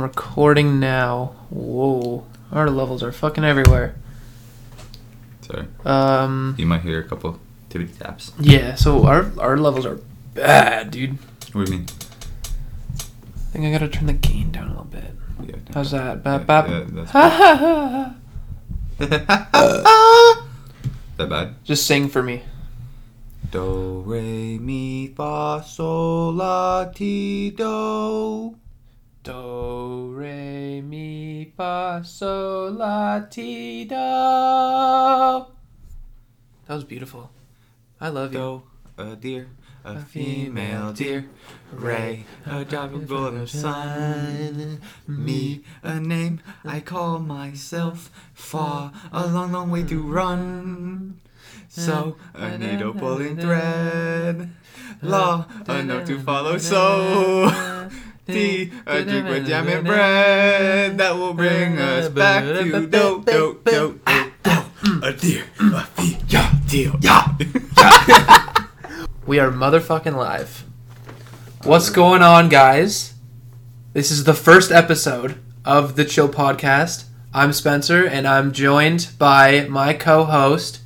I'm recording now. Whoa. Our levels are fucking everywhere. Sorry. Um You might hear a couple tippity taps. yeah, so our our levels are bad, dude. What do you mean? I think I gotta turn the gain down a little bit. Yeah. How's that? Bap bap. yeah, that's Ha ha ha. that bad? Just sing for me. Do re mi fa sol la ti do. Do re mi fa sol la ti do. That was beautiful. I love you. Do a deer, a, A female deer. Ray, a driving golden sun. Me, a name I call myself. Far, a long, long way to hmm. run. So, a needle pulling thread. Law, a note to follow. So, tea, a drink with jam and bread. That will bring us back to do, do, do, do, do. A deer, a female deer. Yeah. We are motherfucking live. What's going on, guys? This is the first episode of the Chill Podcast. I'm Spencer, and I'm joined by my co-host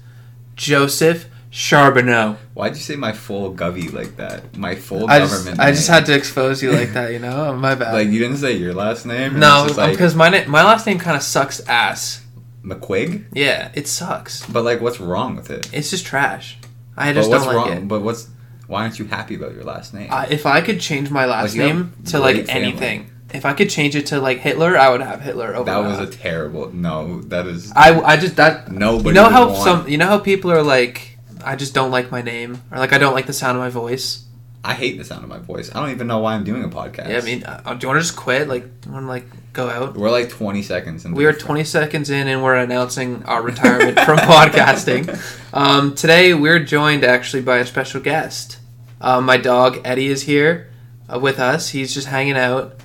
Joseph Charbonneau. Why'd you say my full govy like that? My full I just, government. I just had to expose you like that, you know. My bad. Like you didn't say your last name. no, It's just like because my na- my last name kind of sucks ass. McQuigge. Yeah, it sucks. But like, what's wrong with it? It's just trash. I But just what's don't like wrong? it. But what's? Why aren't you happy about your last name? I, if I could change my last Like, name to like great family. anything, if I could change it to like Hitler, I would have Hitler over that was a terrible. No, that is. I, I just that nobody. you know would how want- some you know how people are like I just don't like my name or like I don't like the sound of my voice. I hate the sound of my voice. I don't even know why I'm doing a podcast. Yeah, I mean, uh, do you want to just quit? Like, do you want to like go out? we're like 20 seconds. into We are the- 20 seconds in and we're announcing our retirement from podcasting. Um, today we're joined actually by a special guest. Um, my dog Eddie is here uh, with us. He's just hanging out.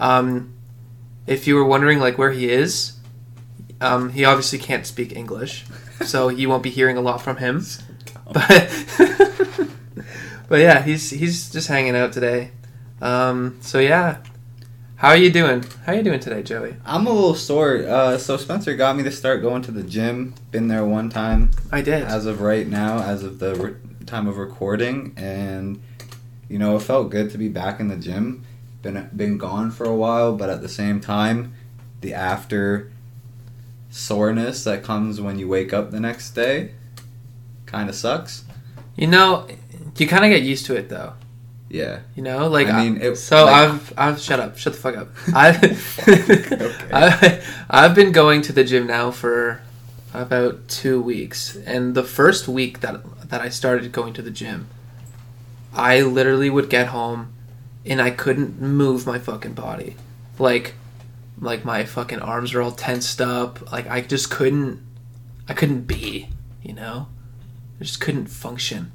Um, if you were wondering like where he is, um, he obviously can't speak English, so you won't be hearing a lot from him. But but yeah, he's he's just hanging out today. Um, so yeah, how are you doing? How are you doing today, Joey? I'm a little sore. Uh, so Spencer got me to start going to the gym. Been there one time. I did. as of right now, as of the re- time of recording, and you know, it felt good to be back in the gym. Been been gone for a while, but at the same time, the after soreness that comes when you wake up the next day kind of sucks. You know, you kind of get used to it though. Yeah. You know, like I mean, it- so like- I've I've shut up, shut the fuck up. I've Okay. I, I've been going to the gym now for about two weeks, and the first week that that I started going to the gym, I literally would get home, and I couldn't move my fucking body, like, like my fucking arms are all tensed up, like I just couldn't, I couldn't be, you know, I just couldn't function.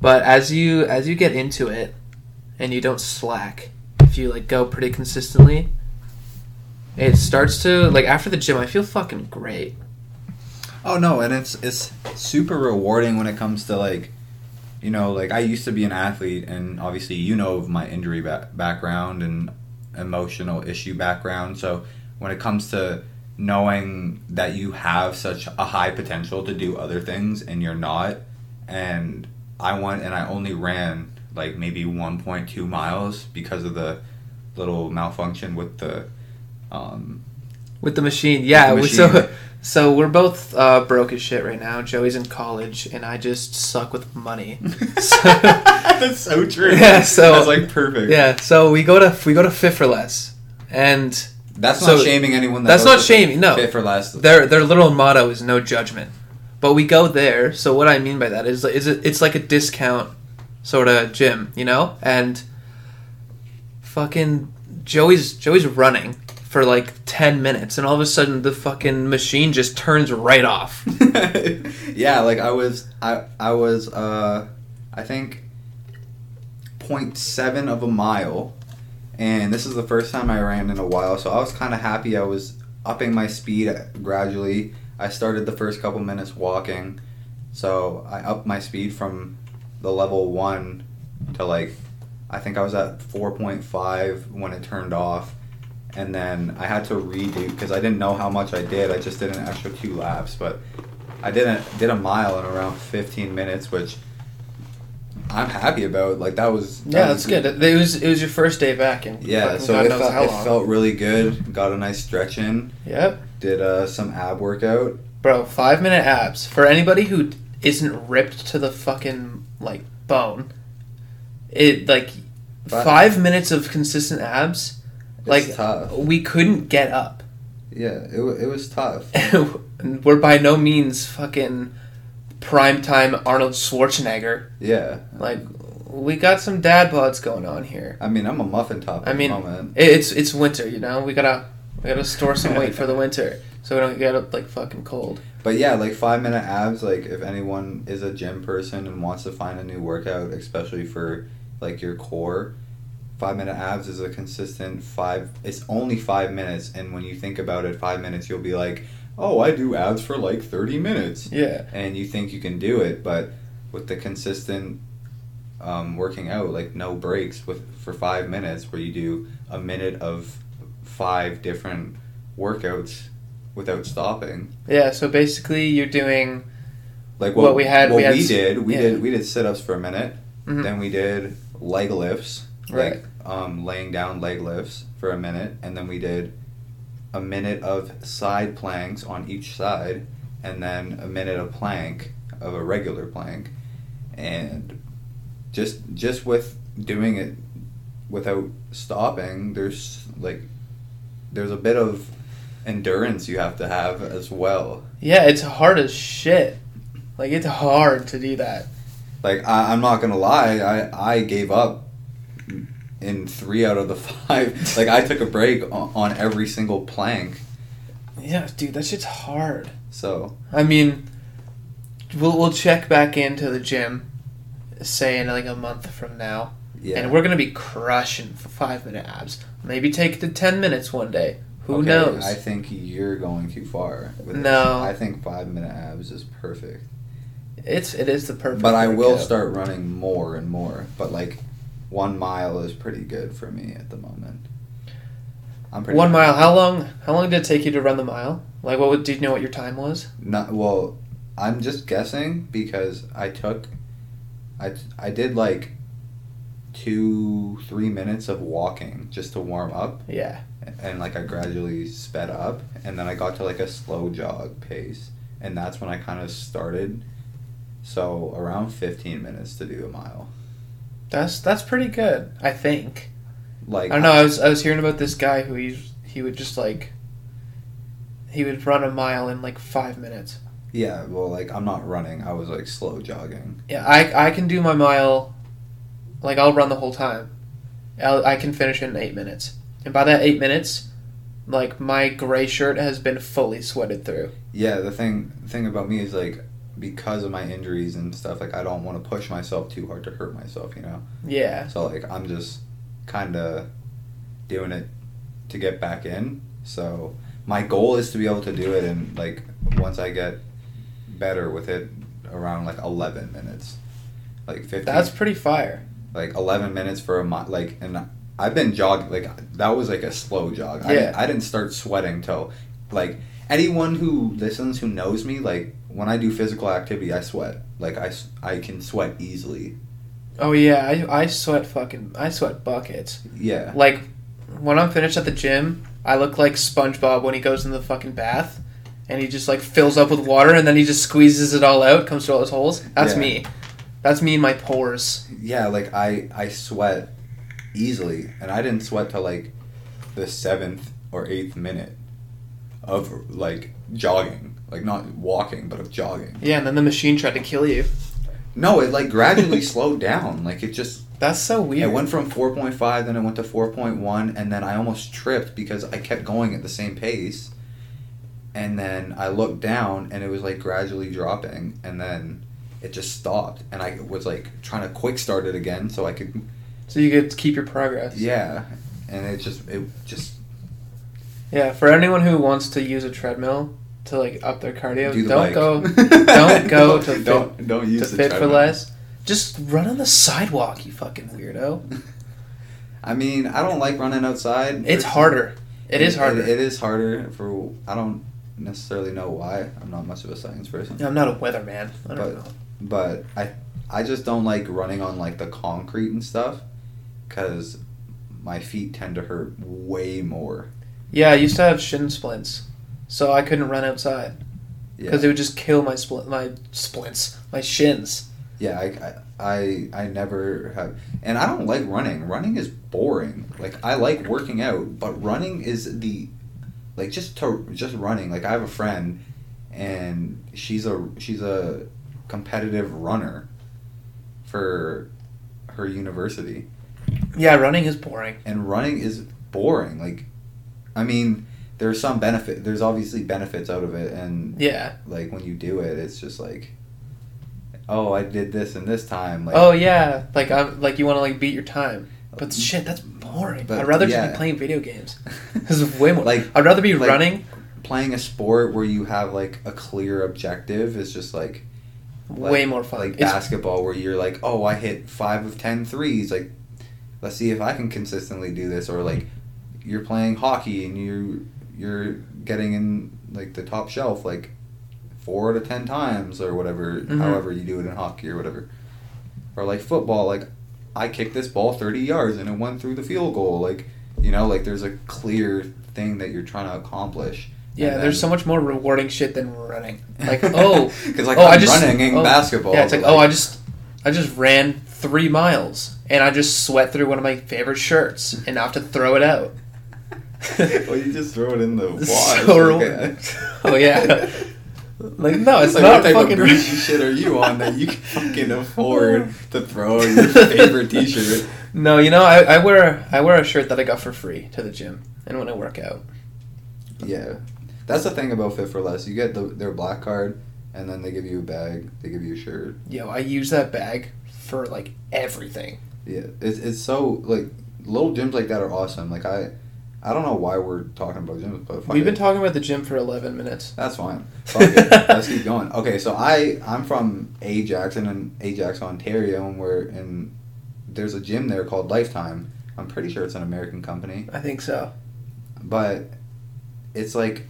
But as you as you get into it, and you don't slack, if you like go pretty consistently, it starts to like after the gym. I feel fucking great. Oh no, and it's it's super rewarding when it comes to like, you know, like I used to be an athlete, and obviously you know of my injury ba- background and emotional issue background. So when it comes to knowing that you have such a high potential to do other things and you're not, and I went and I only ran like maybe 1.2 miles because of the little malfunction with the um, With the machine, yeah. The we- So, so we're both uh, broke as shit right now. Joey's in college, and I just suck with money. So- That's so true. Yeah, so- that's like perfect. yeah, so we go to we go to Fit for Less, and that's So- not shaming anyone. That that's not shaming, no. Fit for less. their their little motto is no judgment. But we go there. So what I mean by that is is it, it's like a discount sort of gym, you know? And fucking Joey's Joey's running for like 10 minutes and all of a sudden the fucking machine just turns right off. yeah, like I was, I I was, uh, I think, 0.7 of a mile, and this is the first time I ran in a while, so I was kind of happy. I was upping my speed gradually. I started the first couple minutes walking, so I upped my speed from the level one to like, I think I was at 4.5 when it turned off, and then I had to redo because I didn't know how much I did. I just did an extra two laps, but I did a did a mile in around 15 minutes, which I'm happy about. Like that was that Yeah, was that's good. It was it was your first day back, and Yeah, so it knows felt, how it felt really good. Got a nice stretch in. Yep, Did uh, some ab workout. bro. Five minute abs for anybody who isn't ripped to the fucking like bone. It like Fi- five minutes of consistent abs. It's Like tough. we couldn't get up. Yeah, it, it was tough. We're by no means fucking primetime Arnold Schwarzenegger. Yeah. Like we got some dad bods going on here. I mean, I'm a muffin top I mean, moment. It's it's winter, you know. We gotta we gotta store some weight for the winter, so we don't get like fucking cold. But yeah, like five minute abs. Like if anyone is a gym person and wants to find a new workout, especially for like your core, five minute abs is a consistent five. It's only five minutes, and when you think about it, five minutes, you'll be like, oh, I do abs for like thirty minutes, Yeah, and you think you can do it, but with the consistent um, working out, like no breaks with for five minutes, where you do a minute of five different workouts without stopping. yeah. So basically, you're doing like What we had- what we had we did we yeah. did we did sit-ups for a minute Mhm. then we did leg lifts Right. like um, laying down leg lifts for a minute and then we did a minute of side planks on each side and then a minute of plank of a regular plank and just just with doing it without stopping there's like there's a bit of endurance you have to have as well yeah. It's hard as shit. Like it's hard to do that. Like I, I'm not gonna lie, I I gave up in three out of the five. like I took a break on, on every single plank. Yeah, dude, that shit's hard. So I mean, we'll we'll check back into the gym, say in like a month from now, yeah, and we're gonna be crushing for five minute abs. Maybe take it to ten minutes one day. Who Okay, knows? I think you're going too far. With No. this. I think five minute abs is perfect. It's it is the perfect. But I will start running more and more. But like one mile is pretty good for me at the moment. I'm pretty One mile. How long? How long did it take you to run the mile? Like, what would, did you know what your time was? Not well. I'm just guessing because I took, I I did like two three minutes of walking just to warm up, Yeah. and like I gradually sped up, and then I got to like a slow jog pace, and that's when I kind of started. So around 15 minutes to do a mile. That's that's pretty good. I think. Like I don't know. I was I was hearing about this guy who he he would just like. He would run a mile in like five minutes. Yeah, well, like I'm not running. I was like slow jogging. Yeah, I I can do my mile. Like I'll run the whole time. I'll, I can finish in eight minutes, and by that eight minutes, like my gray shirt has been fully sweated through. Yeah, the thing thing about me is like because of my injuries and stuff, like I don't want to push myself too hard to hurt myself, you know. Yeah. So like I'm just kind of doing it to get back in. So my goal is to be able to do it and like once I get better with it around like 11 minutes. Like 15 That's pretty fire. like 11 minutes for a month like and I've been jogging like that was like a slow jog. I, Yeah. didn't, I didn't start sweating till like anyone who listens who knows me like when I do physical activity I sweat. Like I, I can sweat easily. Oh yeah, I I sweat fucking I sweat buckets. Yeah. Like when I'm finished at the gym, I look like SpongeBob when he goes in the fucking bath, and he just like fills up with water and then he just squeezes it all out, comes through all his holes. That's Yeah. me. That's me and my pores. Yeah, like I I sweat easily, and I didn't sweat till like the seventh or eighth minute of like jogging, like not walking, but of jogging. Yeah, and then the machine tried to kill you. No, it like gradually slowed down. Like it just That's so weird. it went from four point five, then it went to four point one, and then I almost tripped because I kept going at the same pace. And then I looked down, and it was like gradually dropping, and then it just stopped, and I was like trying to quick start it again so I could so you could keep your progress. Yeah, and it just it just Yeah, for anyone who wants to use a treadmill to like up their cardio, do bike. go don't go to don't fit, don't to use the fit for less. Just run on the sidewalk, you fucking weirdo. I mean, I don't like running outside. It's It's- harder. It is harder. It, it is harder for. I don't necessarily know why. I'm not much of a science person. I'm not a weatherman. I don't But- know. but I I just don't like running on like the concrete and stuff because my feet tend to hurt way more. Yeah, I used to have shin splints, so I couldn't run outside Yeah, because it would just kill my split, my splints, my shins. yeah. I, I I I never have, and I don't like running. Running is boring. Like I like working out, but running is the like just to just running. Like I have a friend, and she's a she's a competitive runner for her university. Yeah, running is boring. and running is boring. Like, I mean, there's some benefit. There's obviously benefits out of it, and Yeah. like when you do it, it's just like, oh, I did this and this time. Like, oh yeah, like I'm like you want to like beat your time, but mm. shit, that's boring. But, I'd rather just be playing video games. This is way more. Like- I'd rather be like- running playing a sport where you have like a clear objective is just like like- way more fun. Like It's- basketball, where you're like, oh, I hit five of ten threes. Like, let's see if I can consistently do this. Or like, you're playing hockey and you you're getting in like the top shelf like four of ten times or whatever. Mhm. However you do it in hockey or whatever. Or like football, like I kicked this ball thirty yards and it went through the field goal. Like, you know, like there's a clear thing that you're trying to accomplish. yeah, And there's so much more rewarding shit than running. Like oh, because like oh, I'm I just running in oh, basketball. Yeah, it's like but, oh, I just I just ran three miles and I just sweat through one of my favorite shirts and I have to throw it out. well, you just throw it in the water. So oh yeah. Like no, it's like, not what type fucking. of bougie shit are you on that you can fucking afford to throw your favorite T-shirt? No, you know I, I wear I wear a shirt that I got for free to the gym and when I work out. Yeah, that's the thing about Fit for Less. You get the, their black card, and then they give you a bag. They give you a shirt. Yo, I use that bag for like everything. Yeah, it's it's so like little gyms like that are awesome. Like I, I don't know why we're talking about gyms, but fuck We've it. been talking about the gym for 11 minutes. That's fine. Fuck it. Let's keep going. Okay, so I I'm from Ajax and in Ajax, Ontario, and we're in there's a gym there called Lifetime. I'm pretty sure it's an American company, I think so. but it's like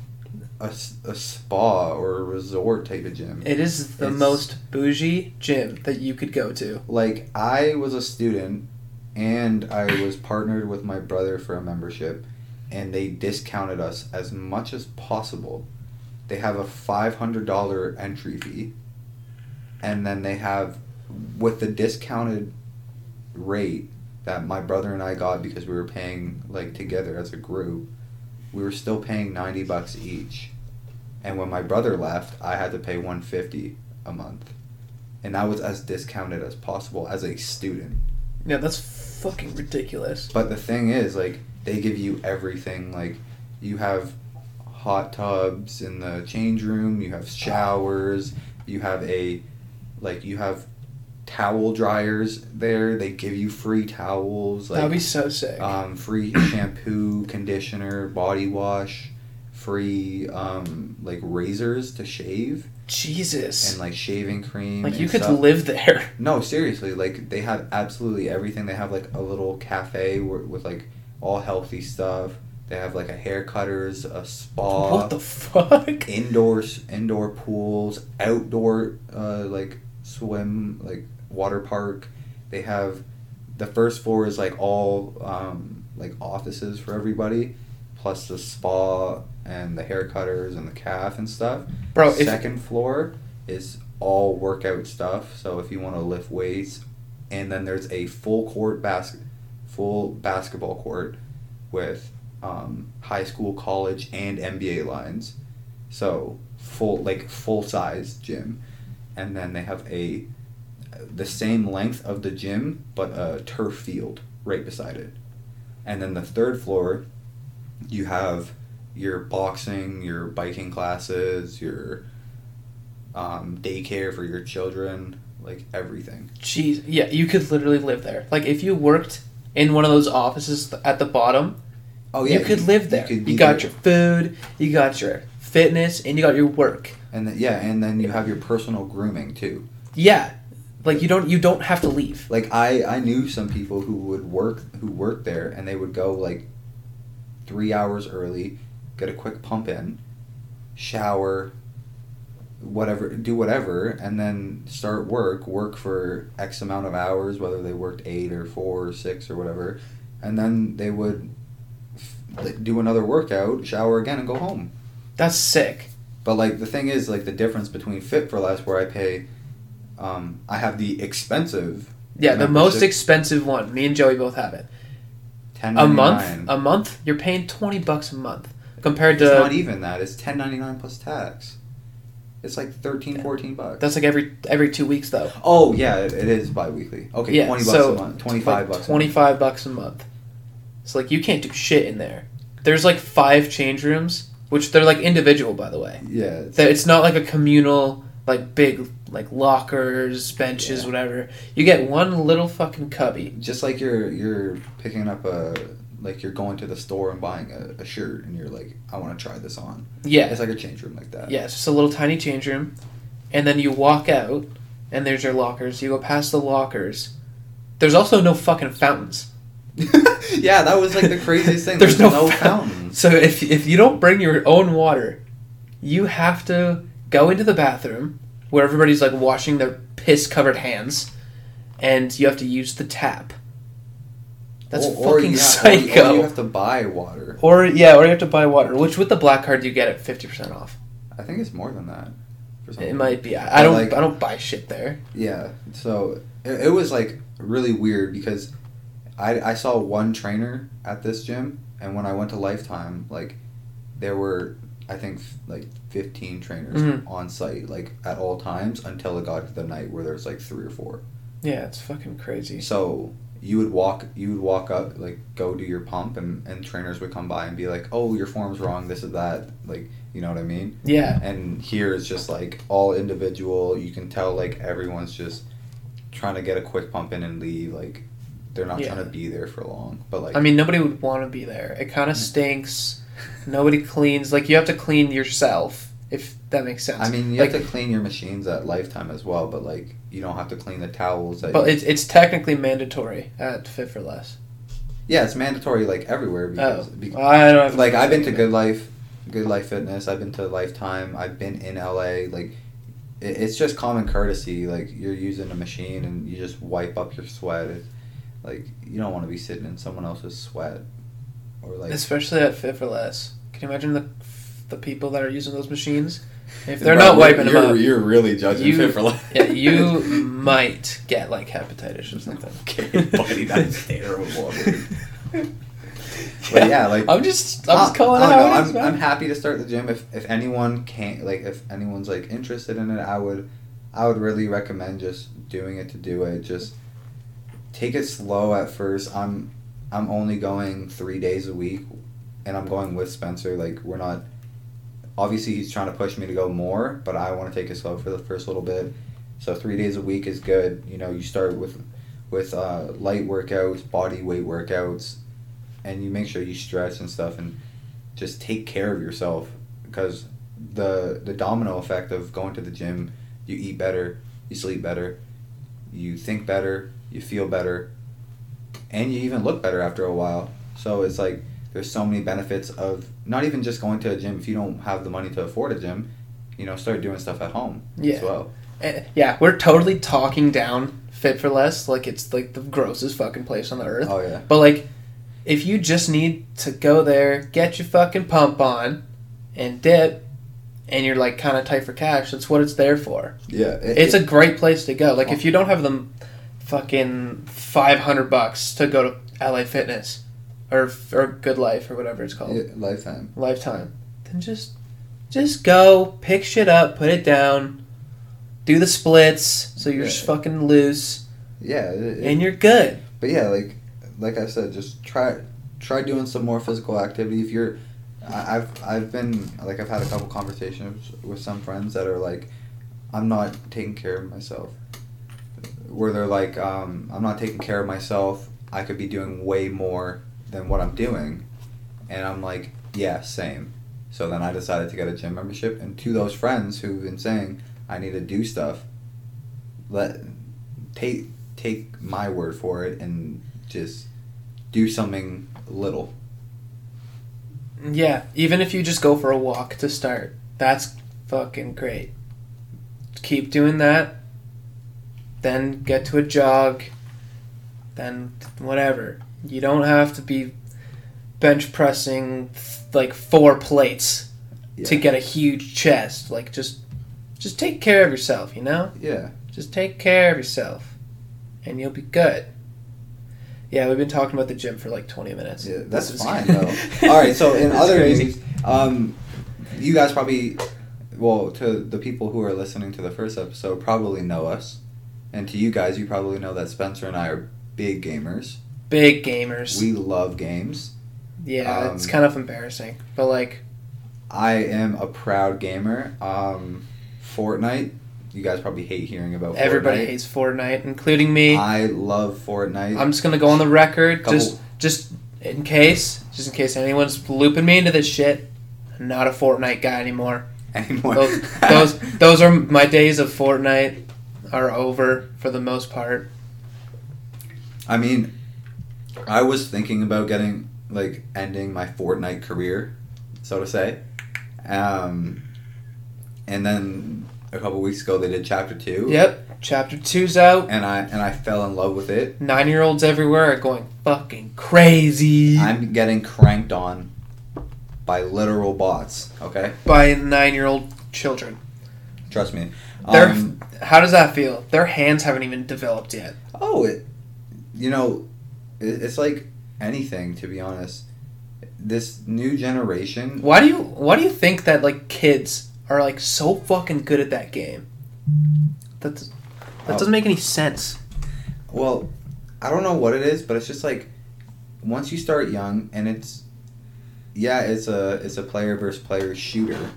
a, a spa or a resort type of gym. It is the It's- most bougie gym that you could go to. like I was a student and I was partnered with my brother for a membership and they discounted us as much as possible. They have a $500 entry fee and then they have with the discounted rate that my brother and I got because we were paying like together as a group, we were still paying 90 bucks each. And when my brother left, I had to pay 150 a month and that was as discounted as possible as a student. Yeah, that's fucking ridiculous. But the thing is, like, they give you everything. Like, you have hot tubs in the change room. You have showers. You have a, like, you have towel dryers there. They give you free towels. Like, That'd be so sick. um, free shampoo, conditioner, body wash, free um, like razors to shave, Jesus. and like shaving cream. like you could stuff. live there. No, seriously, like they have absolutely everything. They have like a little cafe where, with like all healthy stuff. They have like a hair cutters, a spa, what the fuck? indoors, indoor pools, outdoor uh, like swim, like water park. They have the first floor is like all um, like offices for everybody, plus the spa and the hair cutters and the calf and stuff. Bro, if Second floor is all workout stuff. So if you want to lift weights, and then there's a full court basket, full basketball court with um, high school, college, and NBA lines. So full like full size gym, and then they have a the same length of the gym but a turf field right beside it. And then the third floor, you have your boxing, your biking classes, your um, daycare for your children, like everything. Jeez, yeah, you could literally live there. Like if you worked in one of those offices at the bottom, Oh yeah, you could live there. You, could be got your food, you got your fitness, and you got your work. and then, yeah, and then you have your personal grooming too. Yeah, like you don't you don't have to leave. Like I, I knew some people who would work who worked there, and they would go like three hours early, get a quick pump in, shower, whatever, do whatever, and then start work. Work for X amount of hours, whether they worked eight or four or six or whatever, and then they would f- do another workout, shower again, and go home. That's sick. But like the thing is, like the difference between Fit for Less, where I pay, um, I have the expensive Yeah, the most expensive one. Me and Joey both have it. ten A month, a month, you're paying twenty bucks a month compared to It's not even that. It's ten ninety nine plus tax. It's like 13, 14 bucks. that's like every every two weeks though. oh yeah, it, it is bi-weekly. Okay, yeah, twenty bucks so a month, twenty five like bucks. Twenty five A month. bucks a month. So like you can't do shit in there. There's like five change rooms, which they're like individual by the way. Yeah, it's, That it's not like a communal like big like lockers, benches, Yeah. whatever. You get one little fucking cubby. just like you're you're picking up a like you're going to the store and buying a, a shirt and you're like, I want to try this on. Yeah. It's like a change room like that. Yeah, it's just a little tiny change room. And then you walk out, and there's your lockers. You go past the lockers. There's also no fucking fountains. yeah, that was like the craziest thing. There's There's, no no, fountain. fountains. So if, if you don't bring your own water, you have to go into the bathroom where everybody's like washing their piss covered hands, and you have to use the tap. That's or, or fucking have- psycho. Or, you have to buy water. Or yeah, or you have to buy water, which with the black card you get it fifty percent off. I think it's more than that. It might be. I, I don't. like- I don't buy shit there. Yeah. So it, it was like really weird because I I saw one trainer at this gym, and when I went to Lifetime, like there were I think f- like fifteen trainers Mhm. on site, like at all times until it got to the night where there's like three or four. Yeah, it's fucking crazy. So you would walk you would walk up like go do your pump and, and trainers would come by and be like oh your form's wrong this is that like you know what i mean Yeah, and here it's just like all individual you can tell like everyone's just trying to get a quick pump in and leave like they're not Yeah. trying to be there for long but like I mean nobody would want to be there. It kind of mm. stinks. Nobody cleans. Like you have to clean yourself, if that makes sense. i mean you like, have to clean your machines at lifetime as well but like you don't have to clean the towels but you- it's it's technically mandatory at Fit for Less. yeah it's mandatory like everywhere because, Oh, because I don't like I've been to Good Life, Good Life Fitness. I've been to Lifetime. I've been in LA. Like, it, it's just common courtesy. Like you're using a machine and you just wipe up your sweat. It, like you don't want to be sitting in someone else's sweat, or like especially at Fit for Less. Can you imagine the the people that are using those machines? If they're not wiping them you're, up, You're really judging You- Fit for Life. yeah, you might get like hepatitis or something. okay, buddy, that's terrible. But yeah, like I'm just I'm just calling I it don't how know, I'm. I'm happy to start the gym. If if anyone can't like if anyone's like interested in it, I would I would really recommend just doing it to do it. Just take it slow at first. I'm I'm only going three days a week, and I'm going with Spencer. Like we're not. Obviously, he's trying to push me to go more, but I want to take it slow for the first little bit. So three days a week is good. You know, you start with with uh, light workouts, body weight workouts, and you make sure you stretch and stuff, and just take care of yourself because the the domino effect of going to the gym, you eat better, you sleep better, you think better, you feel better, and you even look better after a while. So it's like there's so many benefits of not even just going to a gym. If you don't have the money to afford a gym, you know, start doing stuff at home Yeah. as well. Eh, yeah, we're totally talking down Fit for Less like it's like the grossest fucking place on the earth. Oh yeah, But like, if you just need to go there, get your fucking pump on, and dip, and you're like kind of tight for cash, that's what it's there for. yeah. it- It's it- a great place to go. Like if you don't have them, fucking five hundred bucks to go to LA Fitness, or or Good Life or whatever it's called, yeah, lifetime. Lifetime, then just just go pick shit up, put it down, do the splits so you're just Yeah. fucking loose, Yeah, it- and you're good. but yeah, like like I said, just try try doing some more physical activity. If you're, I've I've been like I've had a couple conversations with some friends that are like, I'm not taking care of myself. Where they're like, um, I'm not taking care of myself. I could be doing way more than what I'm doing, and I'm like, yeah, same. So then I decided to get a gym membership, and to those friends who've been saying I need to do stuff, let take take my word for it and just do something little. Yeah, even if you just go for a walk to start, that's fucking great. Keep doing that. Then get to a jog. Then whatever. You don't have to be bench pressing like four plates to get a huge chest. Like just just take care of yourself, you know? Yeah. Just take care of yourself and you'll be good. Yeah, we've been talking about the gym for like 20 minutes. Yeah, that's fine though. All right, so in other news, um, you guys probably, well, to the people who are listening to the first episode, probably know us, and to you guys, you probably know that Spencer and I are big gamers. Big gamers. We love games. yeah, it's um, kind of embarrassing. But like I am a proud gamer. Um, Fortnite. You guys probably hate hearing about everybody Fortnite. hates Fortnite, including me. I love Fortnite. I'm just going to go on the record Couple- just just in case, just in case anyone's looping me into this shit. I'm not a Fortnite guy anymore. anymore. Those those those are my days of Fortnite are over for the most part. I mean, I was thinking about getting like ending my Fortnite career, so to say. Um, and then a couple weeks ago they did chapter two. Yep, chapter two's out. And I and I fell in love with it. 9-year-olds everywhere are going fucking crazy I'm getting cranked on by literal bots. Okay, by 9-year-old children. trust me. Their Um, how does that feel? Their hands haven't even developed yet. oh, it, you know, it's like anything to be honest. This new generation. Why do you why do you think that like kids are like so fucking good at that game? That's that doesn't make any sense. Well, I don't know what it is, but it's just like once you start young and it's yeah, it's a it's a player versus player shooter.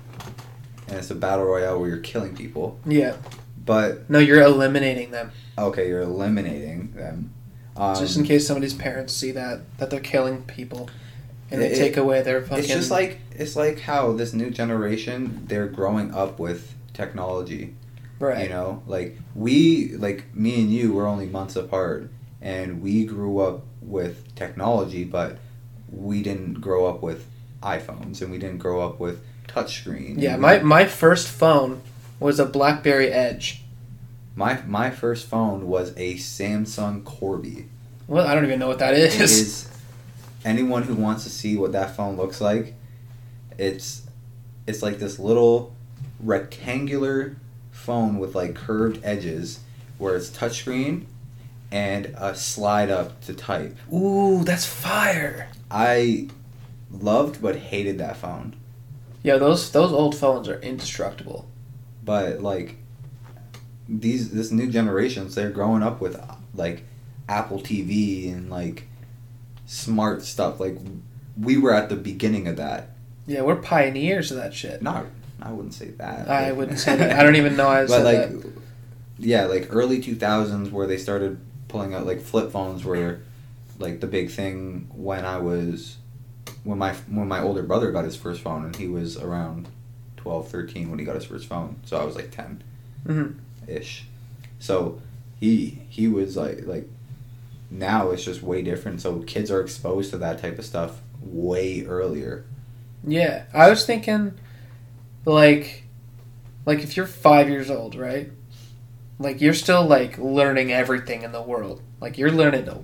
And it's a battle royale where you're killing people. Yeah. But No, you're eliminating them. okay, you're eliminating them. Um, Just in case somebody's parents see that that they're killing people and they It- take away their fucking it's just like it's like how this new generation they're growing up with technology. right. You know, like we, like me and you, were only months apart, and we grew up with technology, but we didn't grow up with iPhones, and we didn't grow up with touchscreen. Yeah, my my first phone was a BlackBerry Edge. My my first phone was a Samsung Corby. Well, I don't even know what that is. It is is anyone who wants to see what that phone looks like. It's it's like this little rectangular phone with like curved edges where it's touchscreen and a slide up to type. Ooh, that's fire. I loved but hated that phone. Yeah, those those old phones are indestructible. But like these this new generations they're growing up with like Apple TV and like smart stuff like we were at the beginning of that. Yeah, we're pioneers of that shit. Not I wouldn't say that. I wouldn't say that. I don't even know I but said like that. yeah, like early 2000s where they started pulling out like flip phones were like the big thing when I was when my when my older brother got his first phone and he was around 12 13 when he got his first phone. So I was like 10 Mhm. Ish. So he he was like like now it's just way different. So kids are exposed to that type of stuff way earlier. Yeah, I was thinking, like, like if you're five years old, right? Like you're still like learning everything in the world. Like you're learning to,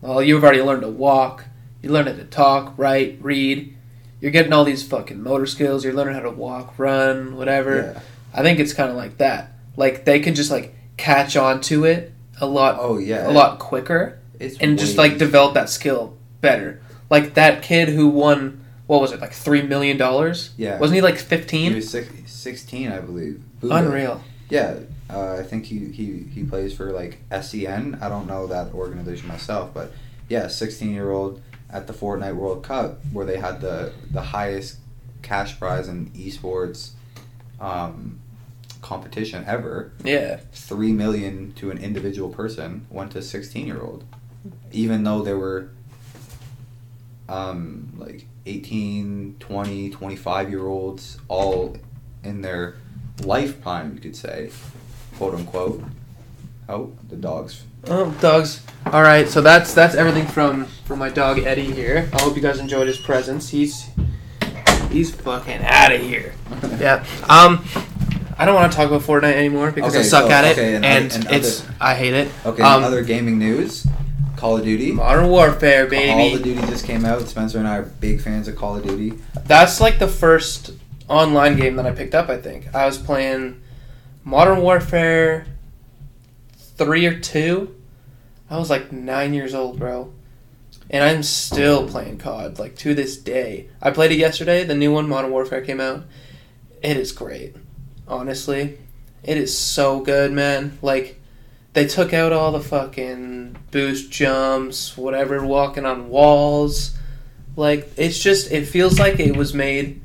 well, you've already learned to walk. You're learning to talk, write, read. You're getting all these fucking motor skills. You're learning how to walk, run, whatever. Yeah. I think it's kind of like that. Like they can just like catch on to it a lot, Oh yeah. a lot quicker It's and just like develop that skill better. Like that kid who won, what was it, like three million dollars? Yeah. Wasn't he like fifteen? He was six, 16, I believe. Bugha. Unreal. Yeah, uh, I think he, he, he plays for like SEN. I don't know that organization myself, but yeah, 16 year old at the Fortnite World Cup where they had the the highest cash prize in esports um, competition ever. Yeah. Three million to an individual person went to 16 year old, even though there were um, like 18, 20, 25 year olds all in their lifetime, you could say, quote unquote. Oh, the dogs. Oh, dogs. All right, so that's that's everything from from my dog Eddie here. I hope you guys enjoyed his presence. He's He's fucking out of here. Yeah. Um, I don't want to talk about Fortnite anymore because I suck so- at it, okay, and and, and it's I hate it. Okay, Um, other gaming news. Call of Duty. Modern Warfare, baby. Call of Duty just came out. Spencer and I are big fans of Call of Duty. That's like the first online game that I picked up. I think I was playing Modern Warfare three or two. I was like nine years old, bro, and I'm still playing COD like to this day. I played it yesterday. The new one, Modern Warfare, came out. It is great, honestly. It is so good, man. Like they took out all the fucking boost jumps, whatever, walking on walls. Like it's just it feels like it was made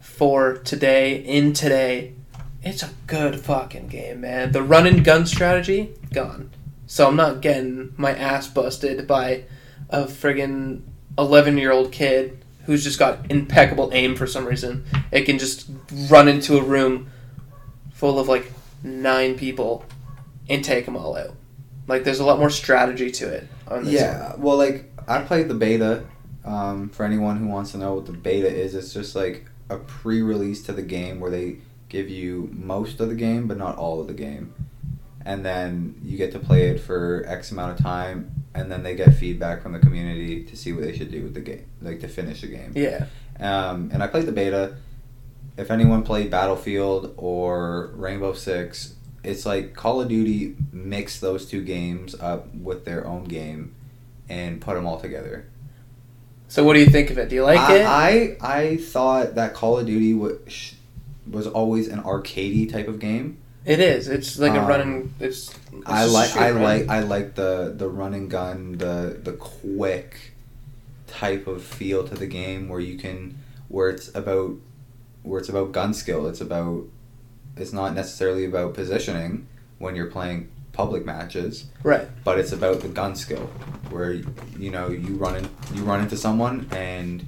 for today in today. It's a good fucking game, man. The run and gun strategy gone. So I'm not getting my ass busted by a friggin' 11 year old kid who's just got impeccable aim for some reason. It can just run into a room full of like nine people and take them all out. Like there's a lot more strategy to it. On this Yeah, well, like I played the beta. Um, for anyone who wants to know what the beta is, it's just like a pre-release to the game where they give you most of the game, but not all of the game, and then you get to play it for X amount of time, and then they get feedback from the community to see what they should do with the game, like to finish the game. Yeah. Um, and I played the beta. If anyone played Battlefield or Rainbow Six, it's like Call of Duty mixed those two games up with their own game and put them all together. So what do you think of it? Do you like I, it? I I thought that Call of Duty was was always an arcadey type of game. It is. It's like a Um, running. It's. it's I like I run. like I like the the run and gun, the the quick type of feel to the game where you can where it's about where it's about gun skill. It's about it's not necessarily about positioning when you're playing public matches, Right. but it's about the gun skill where you know you run in, you run into someone and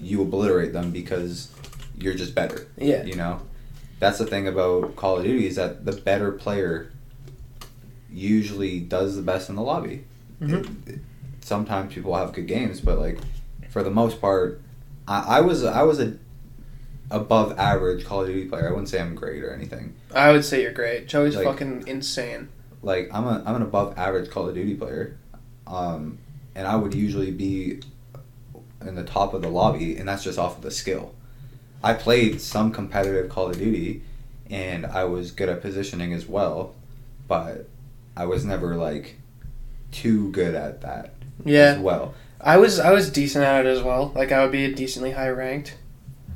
you obliterate them because you're just better. Yeah. You know, that's the thing about Call of Duty is that the better player usually does the best in the lobby. Mhm. It- sometimes people have good games, but like for the most part, I, I was I was a above average Call of Duty player. I wouldn't say I'm great or anything. I would say you're great. Joey's Like- fucking insane. Like I'm a I'm an above average Call of Duty player, um, and I would usually be in the top of the lobby, and that's just off of the skill. I played some competitive Call of Duty, and I was good at positioning as well, but I was never like too good at that Yeah. as well. I was I was decent at it as well. Like I would be a decently high ranked.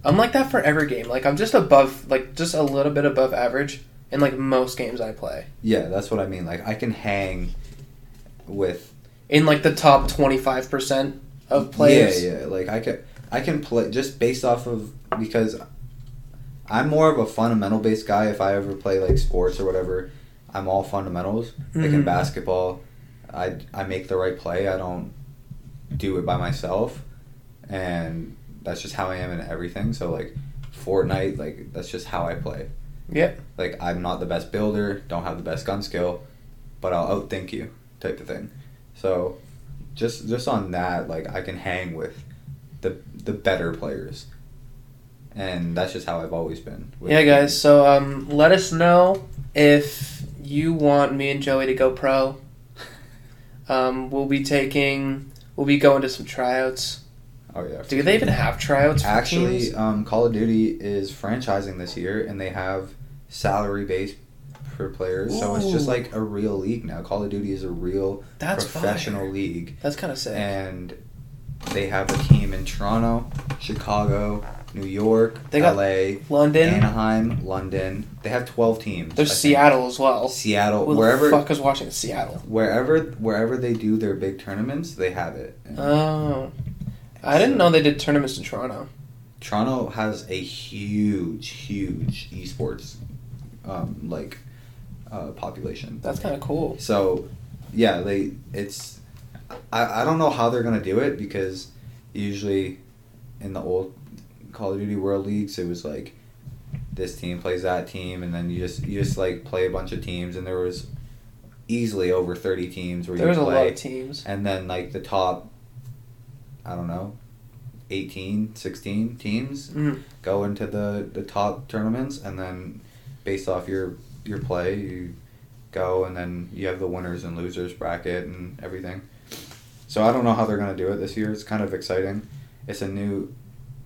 I'm like that for every game. Like I'm just above, like just a little bit above average in like most games I play. Yeah, that's what I mean. Like I can hang with In like the top 25 percent of players. Yeah, yeah. Like I can I can play just based off of because I'm more of a fundamental based guy. If I ever play like sports or whatever, I'm all fundamentals. Like in Mhm. basketball, I I make the right play. I don't do it by myself, and that's just how I am in everything. So like Fortnite, like that's just how I play. Yep. Like I'm not the best builder, don't have the best gun skill, but I'll outthink you, type of thing. So, just just on that, like I can hang with the the better players, and that's just how I've always been. Yeah, guys. games. So um, let us know if you want me and Joey to go pro. Um, we'll be taking. We'll be going to some tryouts. Oh yeah. Do they even have tryouts? For Actually, um, Call of Duty is franchising this year, and they have salary based for players. So it's just like a real league now. Call of Duty is a real that's professional fire. league. That's kind of sick. and they have a team in Toronto, Chicago, New York, They got LA, London. Anaheim, London. They have twelve teams. There's I think. Seattle as well. Seattle, Who the wherever, fuck is watching Seattle? wherever, wherever they do their big tournaments, they have it. And Oh, I didn't know they did tournaments in Toronto. Toronto has a huge, huge esports, um, like, uh, population. That's kind of cool. So, yeah, they it's I, I don't know how they're gonna do it because usually in the old Call of Duty World Leagues it was like this team plays that team and then you just you just like play a bunch of teams and there was easily over thirty teams where There was you a play lot of teams. and then like the top I don't know 18, 16 teams Mhm. go into the, the top tournaments, and then based off your your play, you go, and then you have the winners and losers bracket and everything. So I don't know how they're gonna do it this year. It's kind of exciting. It's a new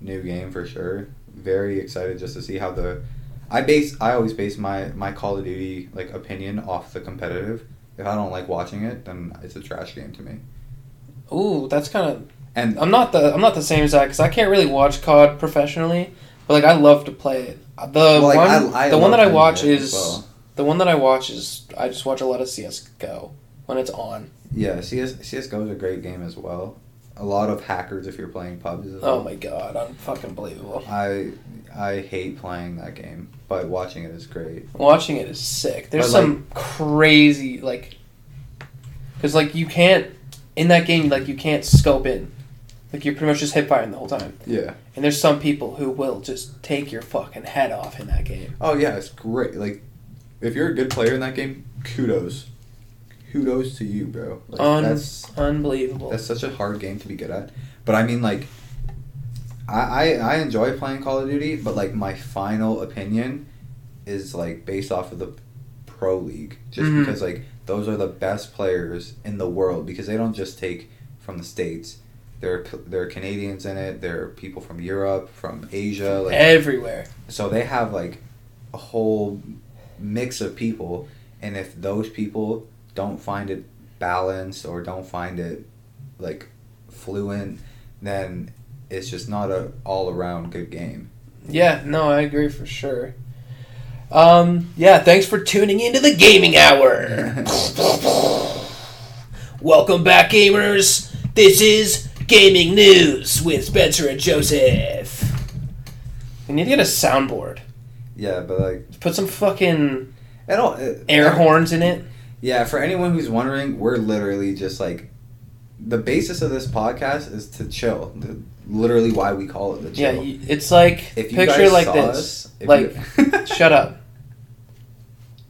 new game for sure. Very excited just to see how the. I base I always base my my Call of Duty like opinion off the competitive. If I don't like watching it, then it's a trash game to me. Ooh, that's kind of. And I'm not the I'm not the same as that because I can't really watch COD professionally, but like I love to play it. The Well, like, one I- I the one that I watch is well. the one that I watch is I just watch a lot of CS:GO when it's on. yeah, CS CS:GO is a great game as well. A lot of hackers if you're playing pubs. As Oh my god, I'm fucking believable. I I hate playing that game, but watching it is great. Watching it is sick. There's But, like- some crazy like, because like you can't in that game like you can't scope in, like you're pretty much just hip firing the whole time. Yeah. And there's some people who will just take your fucking head off in that game. Oh yeah, it's great. Like, if you're a good player in that game, kudos, kudos to you, bro. Like, Un- that's Unbelievable. that's such a hard game to be good at. But I mean, like, I, I I enjoy playing Call of Duty, but like my final opinion is like based off of the pro league, just Mhm. because like those are the best players in the world because they don't just take from the states. There are, there are Canadians in it. There are people from Europe, from Asia. Like Everywhere. so they have like a whole mix of people, and if those people don't find it balanced or don't find it like fluent, then it's just not a all around good game. Yeah, no, I agree for sure. Um, yeah, thanks for tuning into the gaming hour. Welcome back, gamers. This is Gaming News with Spencer and Joseph. We need to get a soundboard. yeah, but like Put some fucking it all it, air horns in it. Yeah, for anyone who's wondering, we're literally just like the basis of this podcast is to chill. The, literally, why we call it the Yeah, chill. you- it's like if you picture like this. us, Like, you- shut up.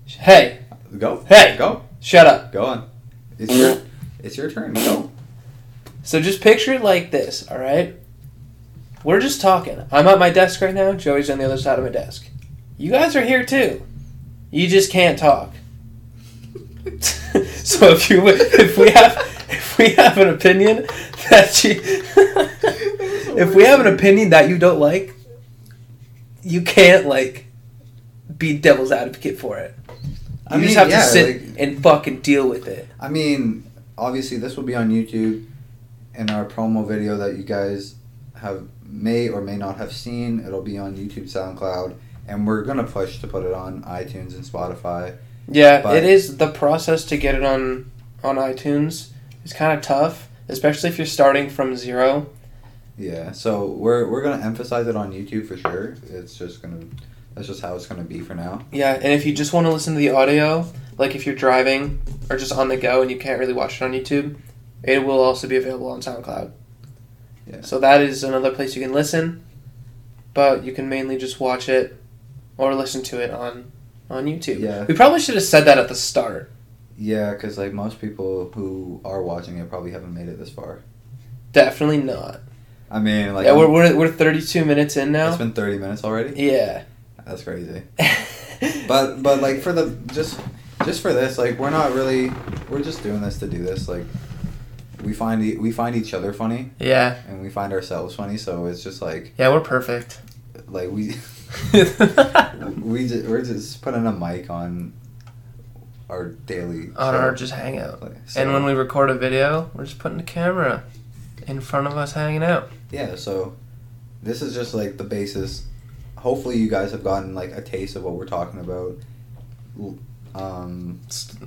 Hey, go, Hey! go, shut up. go on. It's your, it's your turn. Go. So just picture it like this, all right? We're just talking. I'm at my desk right now. Joey's on the other side of my desk. You guys are here too. You just can't talk. so if you if we have if we have an opinion that you if we have an opinion that you don't like, you can't like be devil's advocate for it. You I just mean, have yeah, to sit like- and fucking deal with it. I mean, obviously, this will be on YouTube, and our promo video that you guys have may or may not have seen. It'll be on YouTube, SoundCloud, and we're gonna push to put it on iTunes and Spotify. Yeah, But- it is the process to get it on on iTunes is kind of tough, especially if you're starting from zero. Yeah, so we're we're gonna emphasize it on YouTube for sure. It's just gonna that's just how it's gonna be for now. Yeah, and if you just want to listen to the audio, like if you're driving or just on the go and you can't really watch it on YouTube, it will also be available on SoundCloud. Yeah. So that is another place you can listen, but you can mainly just watch it or listen to it on on YouTube. Yeah. We probably should have said that at the start. Yeah, because like most people who are watching it probably haven't made it this far. Definitely not. I mean, like yeah, we're, we're, we're 32 minutes in now. it's been thirty minutes already. yeah. That's crazy. But but like for the just just for this, like we're not really we're just doing this to do this. Like we find e- we find each other funny yeah. and we find ourselves funny. So it's just like Yeah, we're perfect. like we we just, we're just putting a mic on our daily on show. our just hangout. Like, And when we record a video, we're just putting the camera in front of us hanging out. yeah, so this is just like the basis. Hopefully, you guys have gotten like a taste of what we're talking about. Um,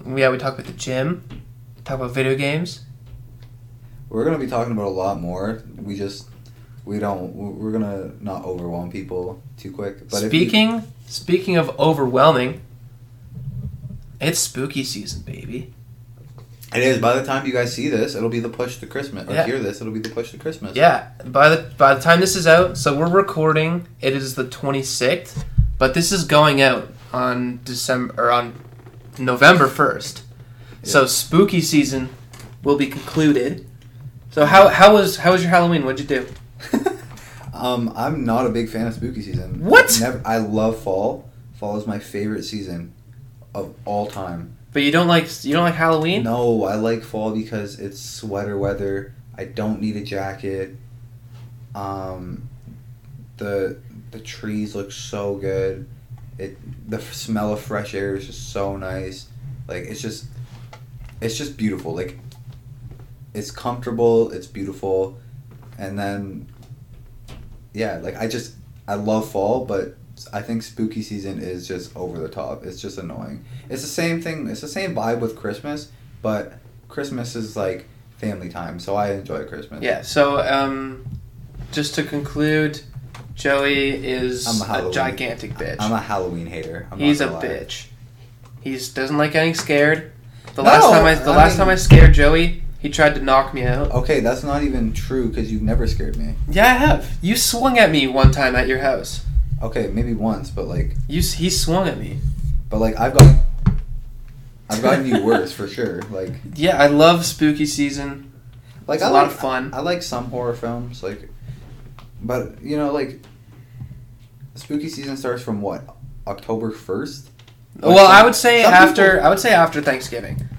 Yeah, we talk about the gym, talk about video games. We're gonna be talking about a lot more. We just we don't we're gonna not overwhelm people too quick. But you- speaking speaking of overwhelming, it's spooky season, baby. it is by the time you guys see this, it'll be the push to Christmas. Or Yeah. hear this, it'll be the push to Christmas. Yeah, by the by the time this is out, so we're recording. It is the twenty sixth, but this is going out on December or on November first. So spooky season will be concluded. So how how was how was your Halloween? What'd you do? Um, I'm not a big fan of spooky season. What? Never. I love fall. Fall is my favorite season of all time. But you don't like you don't like Halloween? No, I like fall because it's sweater weather. I don't need a jacket. Um, the the trees look so good. It the smell of fresh air is just so nice. Like it's just it's just beautiful. Like it's comfortable, it's beautiful. And then yeah, like I just I love fall, but I think spooky season is just over the top. It's just annoying. It's the same thing. It's the same vibe with Christmas, but Christmas is like family time, so I enjoy Christmas. Yeah. So um, just to conclude, Joey is I'm a a, gigantic bitch. I'm a Halloween hater. I'm not He's a gonna lie. bitch. He's doesn't like getting scared. The No, last time I the I last mean- time I scared Joey, he tried to knock me out. Okay, that's not even true because you've never scared me. Yeah, I have. You swung at me one time at your house. Okay, maybe once, but like, you, he swung at me. but like I've got, I've gotten you worse for sure. Like, Yeah, I love spooky season. like It's a I lot like, of fun. I like some horror films, like, but you know, like, spooky season starts from what October first. well, I would say after people- I would say after Thanksgiving.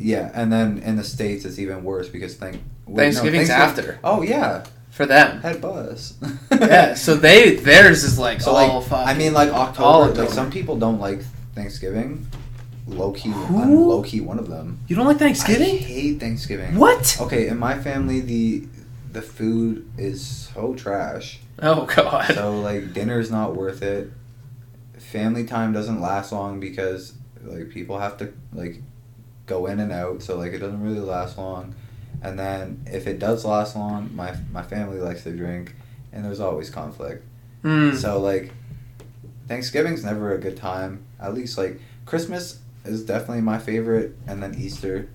Yeah, and then in the states it's even worse because thank wait, no, Thanksgiving's Thanksgiving- after Oh yeah, for them. head buzz. yeah, so they theirs is like So all like, fucking. I mean, like all October. Like some people don't like Thanksgiving. Low key, Who? I'm low key one of them. you don't like Thanksgiving? I hate Thanksgiving. What? Okay, in my family, the the food is so trash. Oh god. So like, dinner's not worth it. Family time doesn't last long because like people have to like go in and out. So like, it doesn't really last long. And then if it does last long, my my family likes to drink, and there's always conflict. Mm. So like Thanksgiving's never a good time. At least like Christmas is definitely my favorite and then Easter.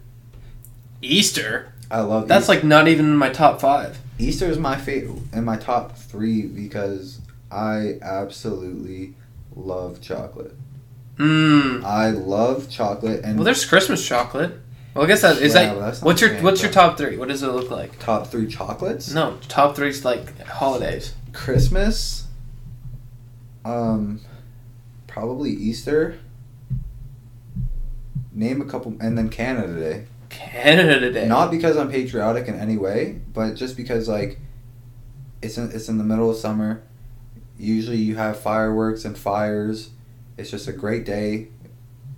Easter. I love That's Easter. like not even in my top five. Easter is my favorite in my top 3 because I absolutely love chocolate. Mm. I love chocolate and Well, there's Christmas chocolate. Well, I guess that is Yeah, that. What's your What's your top three? What does it look like? top 3 chocolates. No, top three's like holidays. Christmas um probably Easter. Name a couple and then Canada Day. Canada Day. Not because I'm patriotic in any way, but just because like it's in, it's in the middle of summer. Usually you have fireworks and fires. It's just a great day.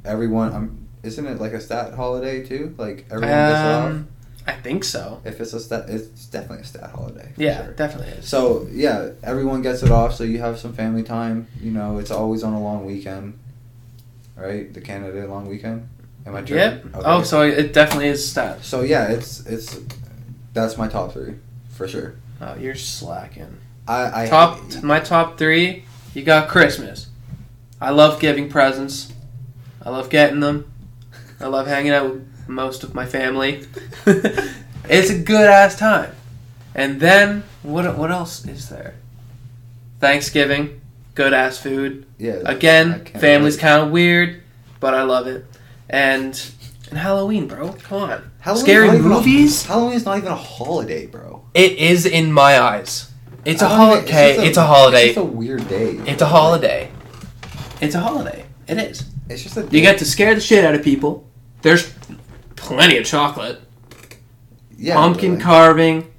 Everyone, um, isn't it like a stat holiday too? Like everyone gets it off. Um, I think so. If it's a stat, it's definitely a stat holiday. Yeah, sure. definitely is. So yeah, everyone gets it off, so you have some family time. You know, it's always on a long weekend, right? The Canada long weekend. Am I tripping? Yep. Okay. Oh, so it definitely is stat. So yeah, it's it's that's my top three for sure. Oh, you're slacking. I, I top my top three. You got Christmas. I love giving presents. I love getting them. I love hanging out with most of my family. it's a good ass time. And then what? What else is there? Thanksgiving, good ass food. yeah. Again, family's kind of weird, but I love it. And and Halloween, bro. Come on. Halloween's Scary even a- movies? Halloween's not even a holiday, bro. It is in my eyes. It's a I don't even- holiday. just It's a holiday. It's a weird day. It's a holiday. It's a holiday. It is. It's just a. You get to scare the shit out of people. There's plenty of chocolate. yeah, pumpkin really. carving.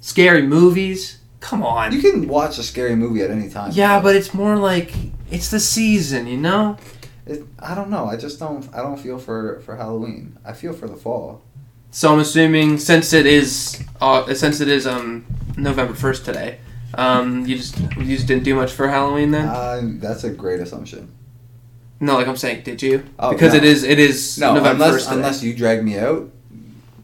Scary movies. Come on. You can watch a scary movie at any time. yeah, but it's more like it's the season, you know? It, I don't know. I just don't. I don't feel for for Halloween. I feel for the fall. So I'm assuming since it is uh, since it is um November first today, um you just you just didn't do much for Halloween then? Uh, that's a great assumption. no, like I'm saying, did you? Oh, because no. it is it is No, November unless unless you drag me out,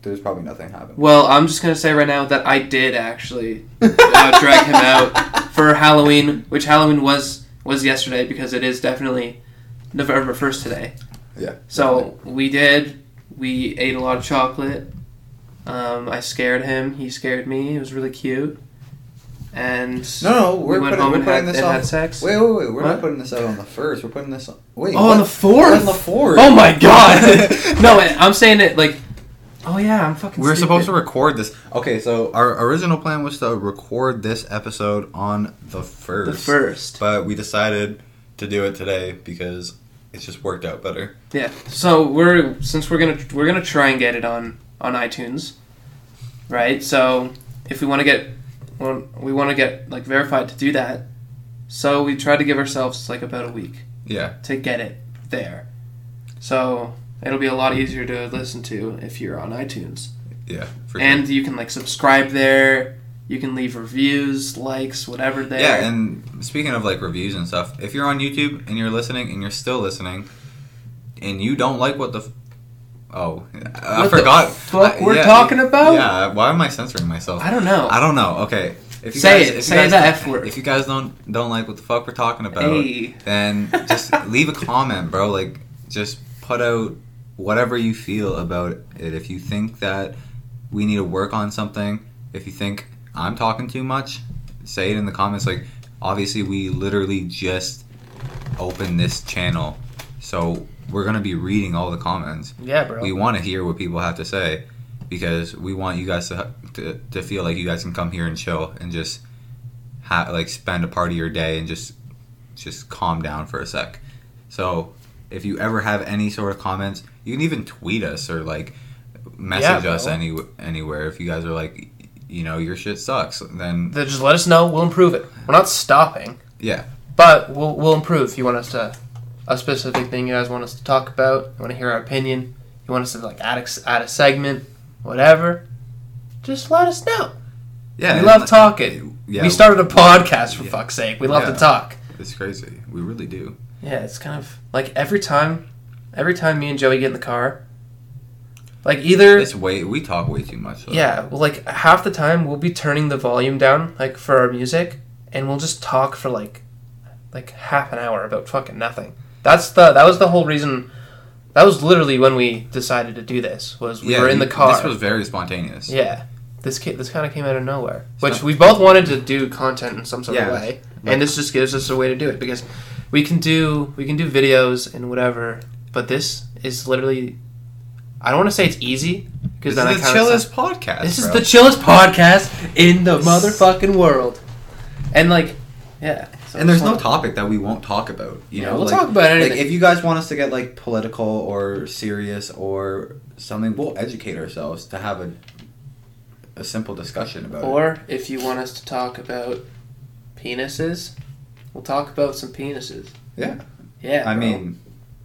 there's probably nothing happening. Well, I'm just gonna say right now that I did actually uh, drag him out for Halloween, which Halloween was was yesterday because it is definitely November first today. Yeah. So we did. We ate a lot of chocolate. Um, I scared him. He scared me. It was really cute. And No, no, we we're went putting, home we're and putting had, this and on. had sex. Wait, wait, wait. We're What? not putting this out on the first. We're putting this on. Wait. oh, on the fourth. On the fourth. Oh my god! no, I'm saying it like Oh yeah, I'm fucking. We were stupid. supposed to record this. Okay, so our original plan was to record this episode on the first. the first. But we decided to do it today because it just worked out better. Yeah. So we're since we're gonna we're gonna try and get it on on iTunes, right? So if we want to get well, we want to get like verified to do that. So we try to give ourselves like about a week Yeah. to get it there. So it'll be a lot easier to listen to if you're on iTunes. Yeah. For And you can like subscribe there. You can leave reviews, likes, whatever there. Yeah, and speaking of like reviews and stuff, if you're on YouTube and you're listening and you're still listening, and you don't like what the, oh, I forgot. What the forgot. fuck I- we're yeah, talking about? Yeah, why am I censoring myself? I don't know. I don't know. Okay, if you Say guys, it. if Say guys the F word. If you guys don't don't like what the fuck we're talking about, Hey. then just leave a comment, bro. Like, just put out whatever you feel about it. If you think that we need to work on something, if you think I'm talking too much, say it in the comments. Like, obviously, we literally just opened this channel, so we're gonna be reading all the comments. Yeah, bro. We want to hear what people have to say because we want you guys to to, to feel like you guys can come here and chill and just ha- like spend a part of your day and just just calm down for a sec. So if you ever have any sort of comments, you can even tweet us or like message Yeah, us any anywhere. If you guys are like, you know, your shit sucks, then Then just let us know. We'll improve it. We're not stopping, yeah, but we'll we'll improve. If you want us to a specific thing you guys want us to talk about, you want to hear our opinion, you want us to like add a, add a segment, whatever, just let us know. yeah. we love talking. Yeah, we started a podcast for Yeah. fuck's sake. We love Yeah. to talk. It's crazy. We really do. Yeah, it's kind of like every time, every time me and Joey get in the car, like either It's way we talk way too much. though. Yeah, well, like half the time we'll be turning the volume down, like for our music, and we'll just talk for like, like half an hour about fucking nothing. That's the that was the whole reason. That was literally when we decided to do this. Was we yeah. were in the car. This was very spontaneous. yeah, this ca- this kind of came out of nowhere. Which So- we both wanted to do content in some sort Yeah, of way, and this just gives us a way to do it because we can do we can do videos and whatever. But this is literally, I don't want to say it's easy because This then is I the chillest podcast. this is the chillest podcast in the motherfucking world. And like, yeah. So and there's no topic that we won't talk about. You Yeah, know, we'll like, talk about anything. Like if you guys want us to get like political or serious or something, we'll educate ourselves to have a a simple discussion about it. Or if you want us to talk about penises, we'll talk about some penises. Yeah. Yeah. I bro. mean,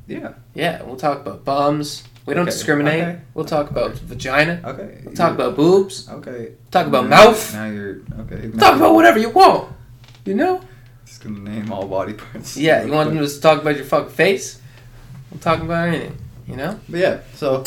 yeah. yeah, we'll talk about bums. We don't Okay, discriminate. okay. We'll talk about vagina. Okay. We'll talk about boobs. Okay. Talk about Now- mouth. Now you're okay. We'll talk about whatever you want. You know? Just gonna name all body parts. Yeah. You want us to talk about your fucking face? We'll talk about anything. You know? But yeah, so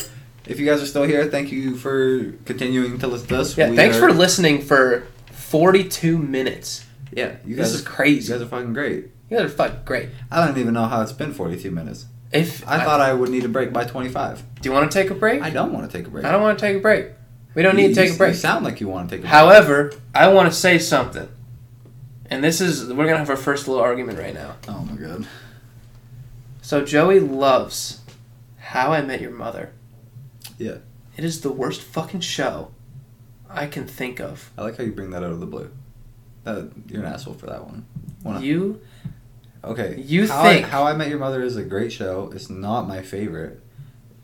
if you guys are still here, thank you for continuing to listen to us. Yeah. We thanks are- for listening for forty-two minutes. Yeah, you This guys crazy. You guys are fucking great. You guys are fucking great. I don't even know how it's been 42 minutes. If I thought I would need a break by 25. do you want to take a break? I don't want to take a break. I don't want to take a break. We don't You- need to take you- a break. You sound like you want to take a break. However, I want to say something. And this is we're gonna have our first little argument right now. Oh my god. So Joey loves How I Met Your Mother. Yeah. It is the worst fucking show I can think of. I like how you bring that out of the blue. That, you're an asshole for that one. Wanna- You okay. you how think- I, how I Met Your Mother is a great show. It's not my favorite.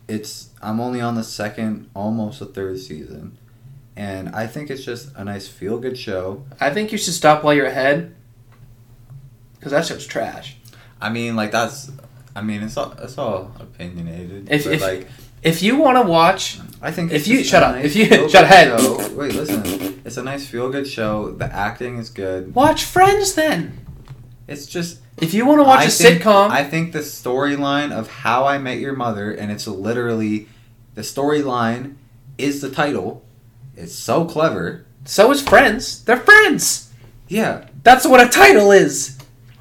It's I'm only on the second, almost the third season, and I think it's just a nice feel good show. I think you should stop while you're ahead. Cause that show's trash. I mean, like that's. I mean, it's all it's all opinionated. If- if- like If you want to watch, I think if you- shut up. nice If you- shut ahead. show. Wait, listen. It's a nice feel good show. The acting is good. watch Friends then. It's just If you want to watch I a think- sitcom, I think the storyline of How I Met Your Mother, and it's literally the storyline is the title. It's so clever. so is Friends. They're friends. Yeah, That's what a title is.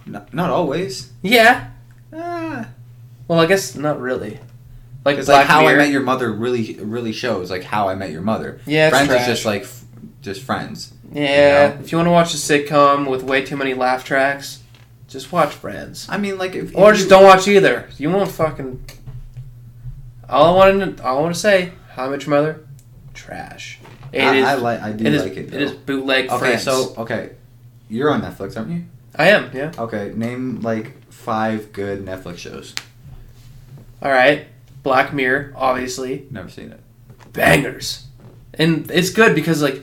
n- not always. Yeah. Ah, Well, I guess not really. Like it's Black like How Mirror. I Met Your Mother really really shows like How I Met Your Mother. Yeah, Friends trash. is just like f- just friends. Yeah, You know? if you want to watch a sitcom with way too many laugh tracks, just watch Friends. I mean, like if Or if just you- don't watch either. You won't fucking. All I want to, all I want to say, How I Met Your Mother, trash. It I, is- I like. I do it is- like it. It is bootleg. Okay, Friends. so okay, you're on Netflix, aren't you? I am. Yeah. Okay, name like five good Netflix shows. All right. Black Mirror, obviously, Never seen it. bangers, and it's good because like,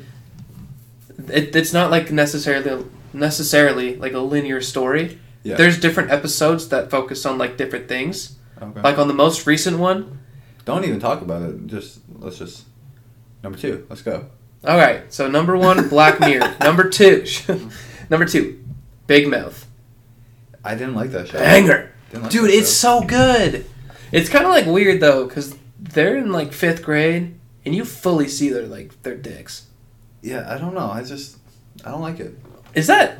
it, it's not like necessarily necessarily like a linear story. Yeah. There's different episodes that focus on like different things. Okay. Like on the most recent one. Don't even talk about it. Just let's just number two. Let's go. All right. So number one, Black Mirror. number two, number two, Big Mouth. I didn't like that show. Banger. Like Dude, it's show. so good. It's kind of like weird though, because they're in like fifth grade, and you fully see their like their dicks. yeah. I don't know. I just I don't like it. Is that?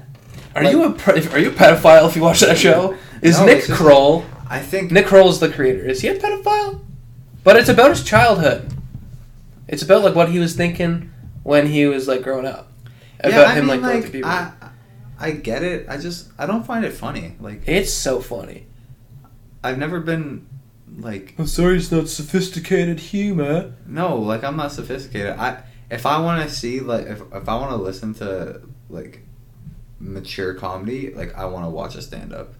Are Like- you a are you a pedophile if you watch that show? Is No, Nick Kroll? I think Nick Kroll's the creator. Is he a pedophile? But it's about his childhood. It's about like what he was thinking when he was like growing up. About yeah, I him mean, like, going to like puberty. I I get it. I just I don't find it funny. Like It's so funny. I've never been like I'm sorry, it's not sophisticated humor. no like I'm not sophisticated. I if I want to see like if if I want to listen to like mature comedy, like I want to watch a stand up.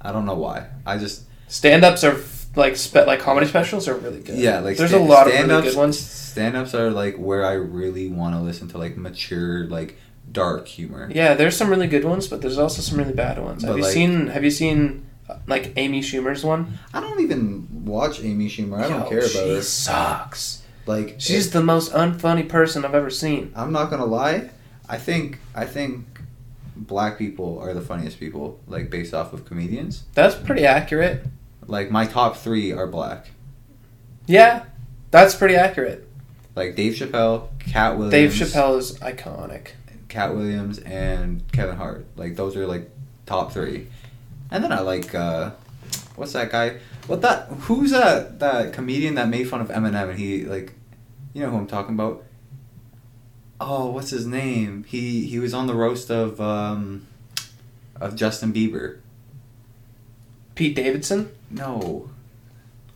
I don't know why. I just Stand-ups are f- like spe- like comedy specials are really good. yeah like there's sta- a lot of really stand-ups- good ones. Stand-ups are like where I really want to listen to like mature like dark humor. Yeah, there's some really good ones, but there's also some really bad ones. have you like- seen Have you seen uh, like Amy Schumer's one? I don't even watch Amy Schumer. I don't Yo, care about she her. sucks. Like She's the most unfunny person I've ever seen. I'm not gonna lie. I think I think black people are the funniest people, like based off of comedians. That's pretty accurate. Like my top three are black. Yeah, that's pretty accurate. Like Dave Chappelle, Katt Williams, Dave Chappelle is iconic. Katt Williams, and Kevin Hart. Like those are like top three. And then I like uh, what's that guy? What that? Who's that? That comedian that made fun of Eminem and he like, you know who I'm talking about? Oh, what's his name? He he was on the roast of um, of Justin Bieber. Pete Davidson No,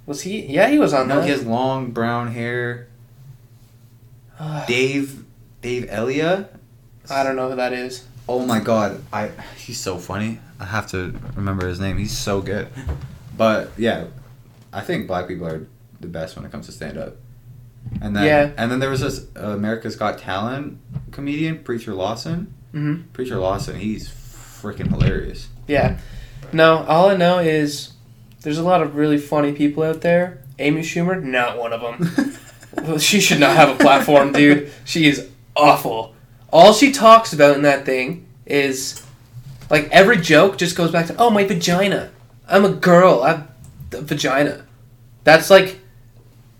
was he? Yeah, he was on no, that. he has long brown hair. Dave Dave Elia. I don't know who that is. Oh my god, I he's so funny. I have to remember his name. He's so good. But yeah, I think black people are the best when it comes to stand up. And then Yeah. and then there was this uh, America's Got Talent comedian, Preacher Lawson. hmm Preacher Lawson, he's freaking hilarious. Yeah. No, all I know is there's a lot of really funny people out there. Amy Schumer, not one of them. Well, she should not have a platform, dude. She is awful. All she talks about in that thing is like every joke just goes back to, "Oh, my vagina. I'm a girl. I have a vagina." That's like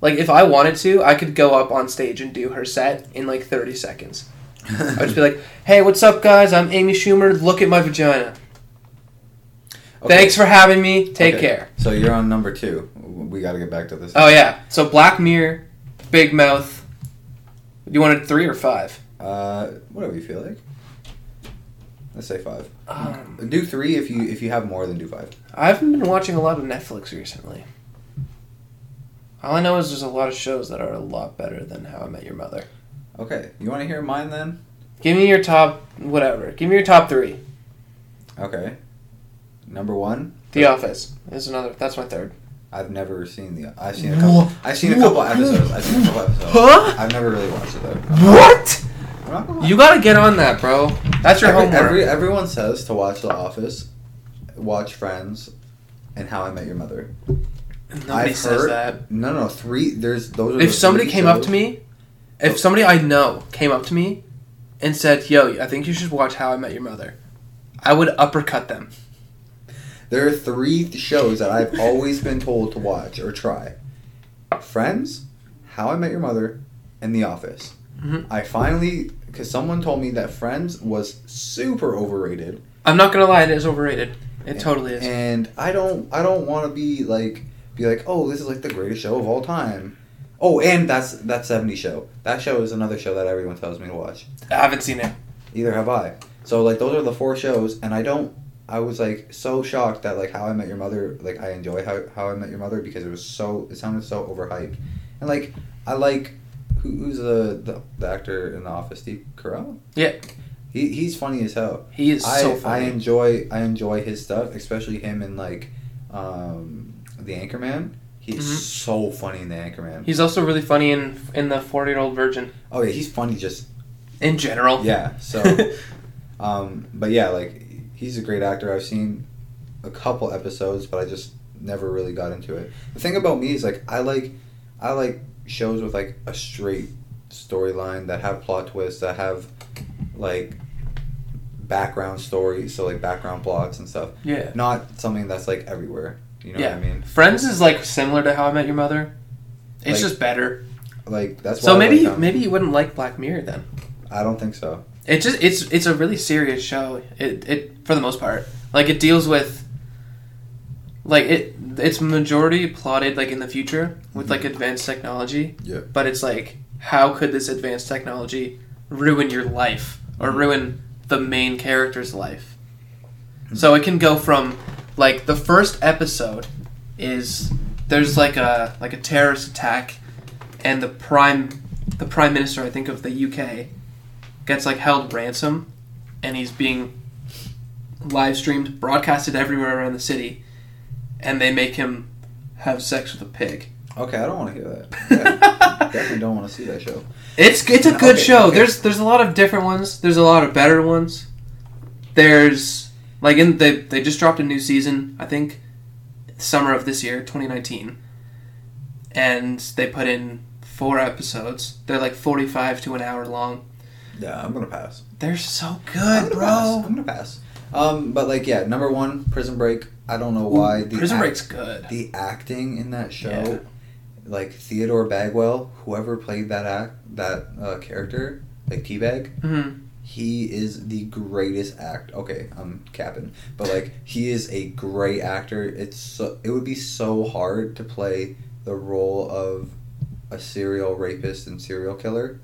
like if I wanted to, I could go up on stage and do her set in like 30 seconds. I'd just be like, "Hey, what's up, guys? I'm Amy Schumer. Look at my vagina. Okay. Thanks for having me. Take Okay. care." So you're on number two. We got to get back to this. Oh yeah. So Black Mirror, Big Mouth. You wanted three or five? Uh, whatever you feel like. Let's say five. Um, Do three if you if you have more than do five. I haven't been watching a lot of Netflix recently. All I know is there's a lot of shows that are a lot better than How I Met Your Mother. Okay, you want to hear mine then? Give me your top, whatever. Give me your top three. Okay. Number one. The Office is another. That's my third. I've never seen the. I've seen a couple. I've seen a couple episodes. I've seen a couple episodes. Huh? I've never really watched it though. What? I'm not gonna lie. You gotta get on that, bro. That's your every, homework. every everyone says to watch The Office, watch Friends, and How I Met Your Mother. Nobody I've says heard- that. No, no, three. There's those. Are If the somebody three came up shows. to me, if somebody I know came up to me and said, "Yo, I think you should watch How I Met Your Mother," I would uppercut them. There are three shows that I've always been told to watch or try: Friends, How I Met Your Mother, and The Office. Mhm. I finally, because someone told me that Friends was super overrated, I'm not gonna lie, it is overrated. It totally is. and I don't, I don't want to be like, be like, oh, this is like the greatest show of all time. Oh, and that's that '70s show. That show is another show that everyone tells me to watch. I haven't seen it. Either have I. So like those are the four shows, and I don't. I was like so shocked that like How I Met Your Mother, like I enjoy How How I Met Your Mother because it was so it sounded so overhyped, and like I like who, who's the, the the actor in the Office? Steve Carell. Yeah. He he's funny as hell. He is I so I enjoy I enjoy his stuff, especially him in like um the Anchorman. He's Mhm. so funny in the Anchorman. He's also really funny in in the Forty Year Old Virgin oh yeah, he's funny just in general. yeah. So um but yeah, like he's a great actor. I've seen a couple episodes, but I just never really got into it. The thing about me is like I like I like shows with like a straight storyline that have plot twists that have like background stories, so like background plots and stuff. yeah. Not something that's like everywhere. You know Yeah. what I mean? Friends is like similar to How I Met Your Mother. It's Like- just better. Like that's So maybe like, maybe you wouldn't like Black Mirror then. I don't think so. It just it's it's a really serious show. It it for the most part. Like it deals with like it it's majority plotted like in the future with like mm-hmm. advanced technology. Yeah. But it's like how could this advanced technology ruin your life or mm-hmm. ruin the main character's life? Mm-hmm. So it can go from like the first episode is there's like a like a terrorist attack and the prime the prime minister I think of the UK gets like held ransom and he's being live streamed broadcasted everywhere around the city and they make him have sex with a pig. Okay, I don't want to hear that. Yeah, definitely don't want to see that show. It's it's a good Okay, show. okay. There's there's a lot of different ones. There's a lot of better ones. There's like in they they just dropped a new season. I think summer of this year, 2019, and they put in four episodes. They're like 45 to an hour long. Yeah, I'm gonna pass. They're so I'm good, bro. Pass. I'm gonna pass. Um, but like, yeah, number one, Prison Break. I don't know why the Prison act- Break's good. the acting in that show, Yeah. like Theodore Bagwell, whoever played that act that uh, character, like Teabag, hmm he is the greatest act. Okay, I'm capping, but like he is a great actor. It's so, it would be so hard to play the role of a serial rapist and serial killer.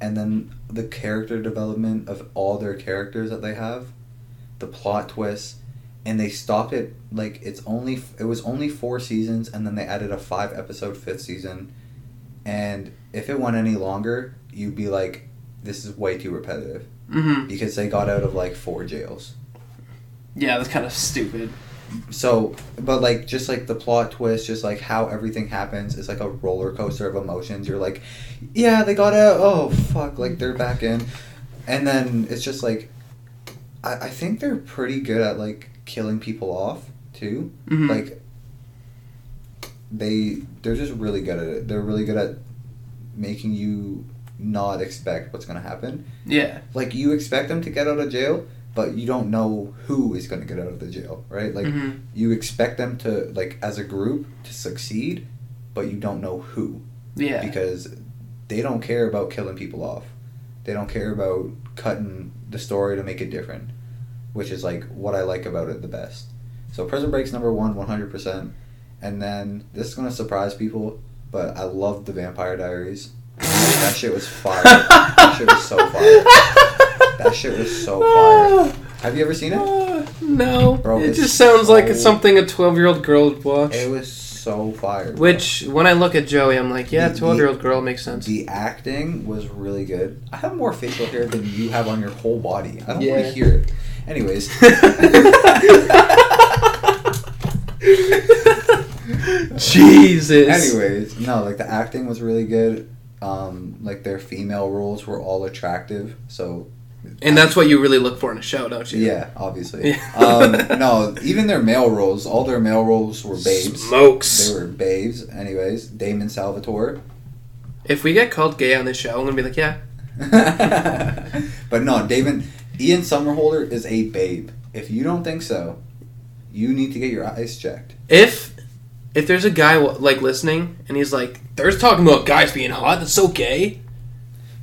And then the character development of all their characters that they have, the plot twists, and they stopped it like it's only it was only four seasons, and then they added a five episode fifth season, and if it went any longer, you'd be like, this is way too repetitive hmm because they got out of like four jails. Yeah, that's kind of stupid. So, but like just like the plot twist, just like how everything happens is like a roller coaster of emotions. You're like, yeah, they got out. Oh fuck, like they're back in, and then it's just like, I, I think they're pretty good at like killing people off too. Mhm. Like they they're just really good at it. They're really good at making you not expect what's gonna happen. Yeah. like you expect them to get out of jail but you don't know who is going to get out of the jail right? Like hmm you expect them to like as a group to succeed but you don't know who. Yeah. because they don't care about killing people off. They don't care about cutting the story to make it different which is like what i like about it the best. So prison break's number one 100% and then this is going to surprise people but i loved the vampire diaries. That shit was fire. That shit was so fire that shit was so fire. Have you ever seen it? Uh, no. Bro, it just sounds like it's something a 12 year old girl would watch. It was so fire. bro. Which, when I look at Joey, I'm like, yeah, 12 year old girl makes sense. the acting was really good. I have more facial hair than you have on your whole body. I don't want to hear it. Anyways. Jesus. Anyways, no, like the acting was really good. Um, like their female roles were all attractive. So And that's what you really look for in a show, don't you? yeah, obviously. Yeah. um, no, even their male roles, all their male roles were babes. Smokes. They were babes. Anyways, Damon Salvatore. If we get called gay on this show, I'm gonna be like, yeah. but no, David Ian Somerhalder is a babe. If you don't think so, you need to get your eyes checked. If if there's a guy like listening and he's like, "There's talking about guys being hot. That's so gay."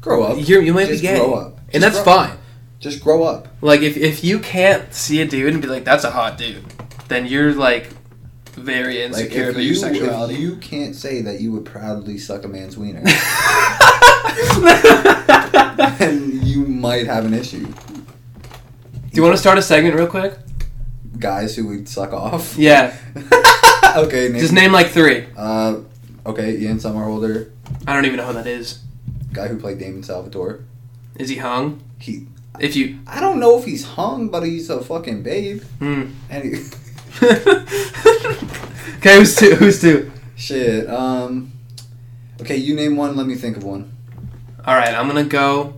Grow up. You you might Just be gay, grow up. and Just that's grow- fine. Just grow up. Like if if you can't see a dude and be like, "That's a hot dude," then you're like very Like insecure if about you, your sexuality. you can't say that you would proudly suck a man's wiener, then you might have an issue. Do you want to start a segment real quick? Guys who would suck off. Yeah. okay. Name, Just name like three. Uh, okay, Ian Somerhalder, I don't even know who that is. Guy who played Damon Salvatore. Is he hung? He. If you. I don't know if he's hung, but he's a fucking babe. Hmm. And he, okay, who's two? Who's two? shit. Um. Okay, you name one. Let me think of one. All right, I'm gonna go.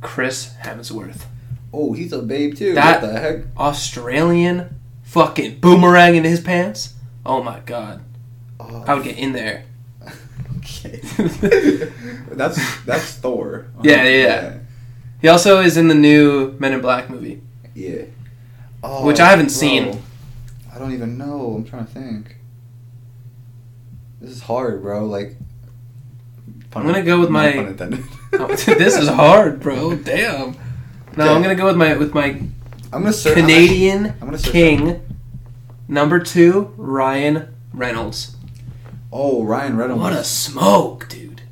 Chris Hemsworth, Oh, he's a babe too. That- what the heck? Australian, fucking boomerang in his pants. Oh my god, Oh, I would get in there. Okay. that's that's Thor. Yeah, yeah, yeah. He also is in the new Men in Black movie. Yeah. Oh, Which I haven't bro. seen. I don't even know. I'm trying to think. This is hard, bro. Like. I'm gonna go with my- pun intended. Oh, this is hard, bro. Damn. No, Okay. I'm gonna go with my with my I'm gonna search. Canadian I'm gonna search King. Number two, Ryan Reynolds. Oh, Ryan Reynolds. What a smoke, dude.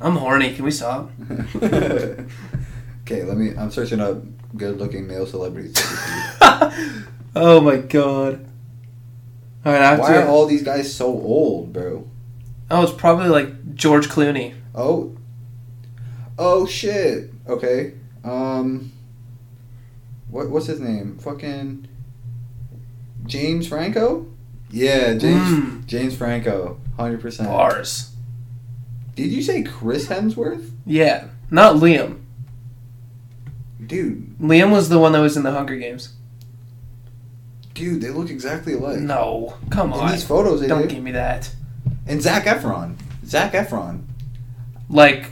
I'm horny. Can we stop? okay, let me. I'm searching up good-looking male celebrities. oh my god. All right, I have Why to. are all these guys so old, bro? oh, it's probably like George Clooney. Oh. Oh shit. Okay. Um. What what's his name? Fucking. James Franco. Yeah, James Mm. James Franco, hundred percent. Bars. Did you say Chris Hemsworth? Yeah, not Liam. Dude, Liam was the one that was in the Hunger Games. dude, they look exactly alike. No, come In on. these photos, they Don't did. give me that. And Zac Efron. Zac Efron. Like,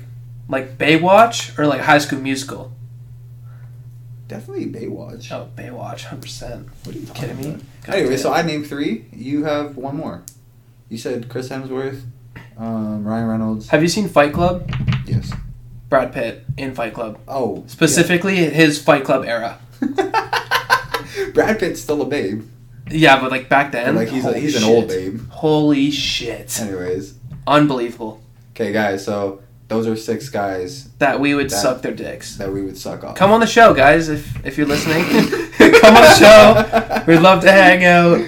like Baywatch or like High School Musical. Definitely Baywatch. Oh, Baywatch, hundred percent. What are you Kidding me? God Anyway, damn. so I named three. You have one more. You said Chris Hemsworth, um, Ryan Reynolds. Have you seen Fight Club? Yes. Brad Pitt in Fight Club, Oh. specifically his Fight Club era. Brad Pitt's still a babe. Yeah, but like back then, like he's a, he's an old babe. Holy shit! Anyways. Unbelievable Okay, guys. So those are six guys that we would That- suck their dicks. that we would suck off. Come on the show, guys, if if you're listening. Come on the show. We'd love to hang out.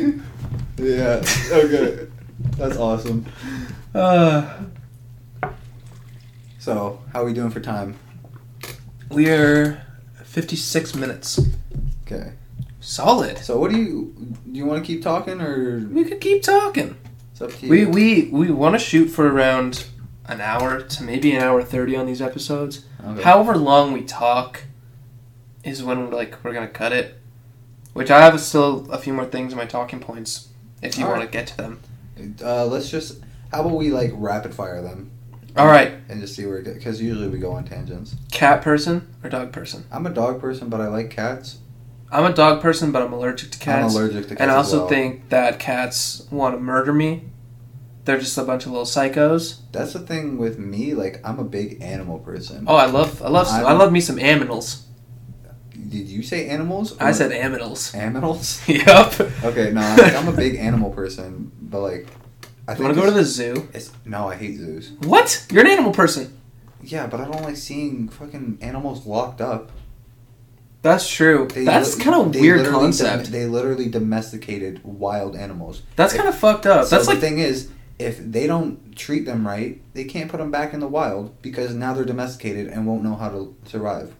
Yeah. Okay. That's awesome. Uh, So, how are we doing for time? we're 56 minutes. Okay. Solid. So, what do you do? You want to keep talking, or We could keep talking. it's up to you? We we we want to shoot for around an hour to maybe an hour 30 on these episodes. Okay. However long we talk is when like we're gonna cut it. Which I have still a few more things in my talking points. If you All want right. to get to them. Uh, let's just. How about we like rapid fire them All right, and just see where it goes? Because usually we go on tangents. cat person or dog person? I'm a dog person, but I like cats. I'm a dog person, but I'm allergic to cats. I'm allergic to cats. and I also well. think that cats want to murder me. They're just a bunch of little psychos. that's the thing with me. Like, I'm a big animal person. Oh, I love, I love, I'm- I love me some aminals. Did you say animals? I said aminals. animals. yep. Okay, no, like, I'm a big animal person, but like, I want to go to the zoo? It's, no, I hate zoos. What? You're an animal person. Yeah, but I don't like seeing fucking animals locked up. That's true. They That's li- kind of weird concept. dom- they literally domesticated wild animals. That's kind of fucked up. so That's the like thing is, if they don't treat them right, they can't put them back in the wild because now they're domesticated and won't know how to survive.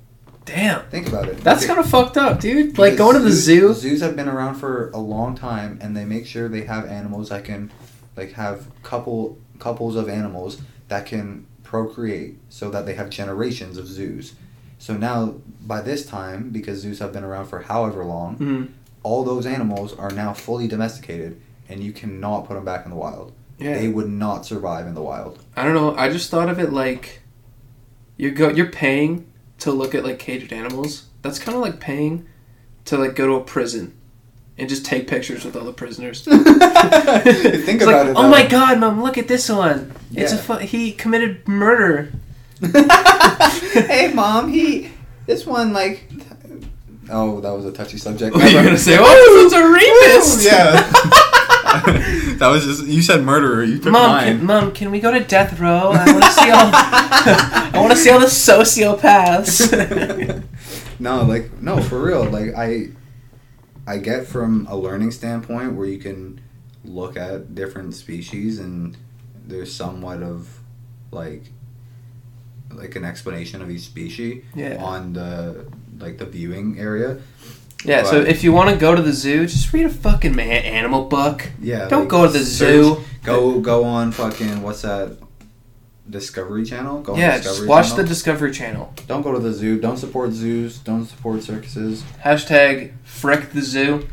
damn. Think about it. That's kind of fucked up, dude. Like going to the zoo. zoos- Zoos have been around for a long time, and they make sure they have animals that can, like, have couple couples of animals that can procreate, so that they have generations of zoos. So now, by this time, because zoos have been around for however long, Mhm. all those animals are now fully domesticated, and you cannot put them back in the wild. Yeah. They would not survive in the wild. I don't know. I just thought of it like you go. You're paying to look at like caged animals. That's kind of like paying to like go to a prison and just take pictures with all the prisoners. Think It's about like, it. Oh my god, mom! Look at this one. It's a Yeah. fu- he committed murder. hey, mom, he. This one, like. Oh, that was a touchy subject. What are you gonna say? Oh, this one's a rapist. yeah. that was just you said murderer. You took Mom, mine. can, mom, can we go to death row? I want to see all. I want to see all the sociopaths. no, like no, for real. Like I, I get from a learning standpoint where you can look at different species and there's somewhat of like like an explanation of each species Yeah. on the like the viewing area. Yeah, so if you want to go to the zoo, just read a fucking man- animal book. Yeah. Don't like, go to the search- zoo. Go go on fucking what's that? Discovery Channel. Go on yeah, Discovery just watch Channel. the Discovery Channel. Don't go to the zoo. Don't support zoos. Don't support circuses. Hashtag frick the zoo.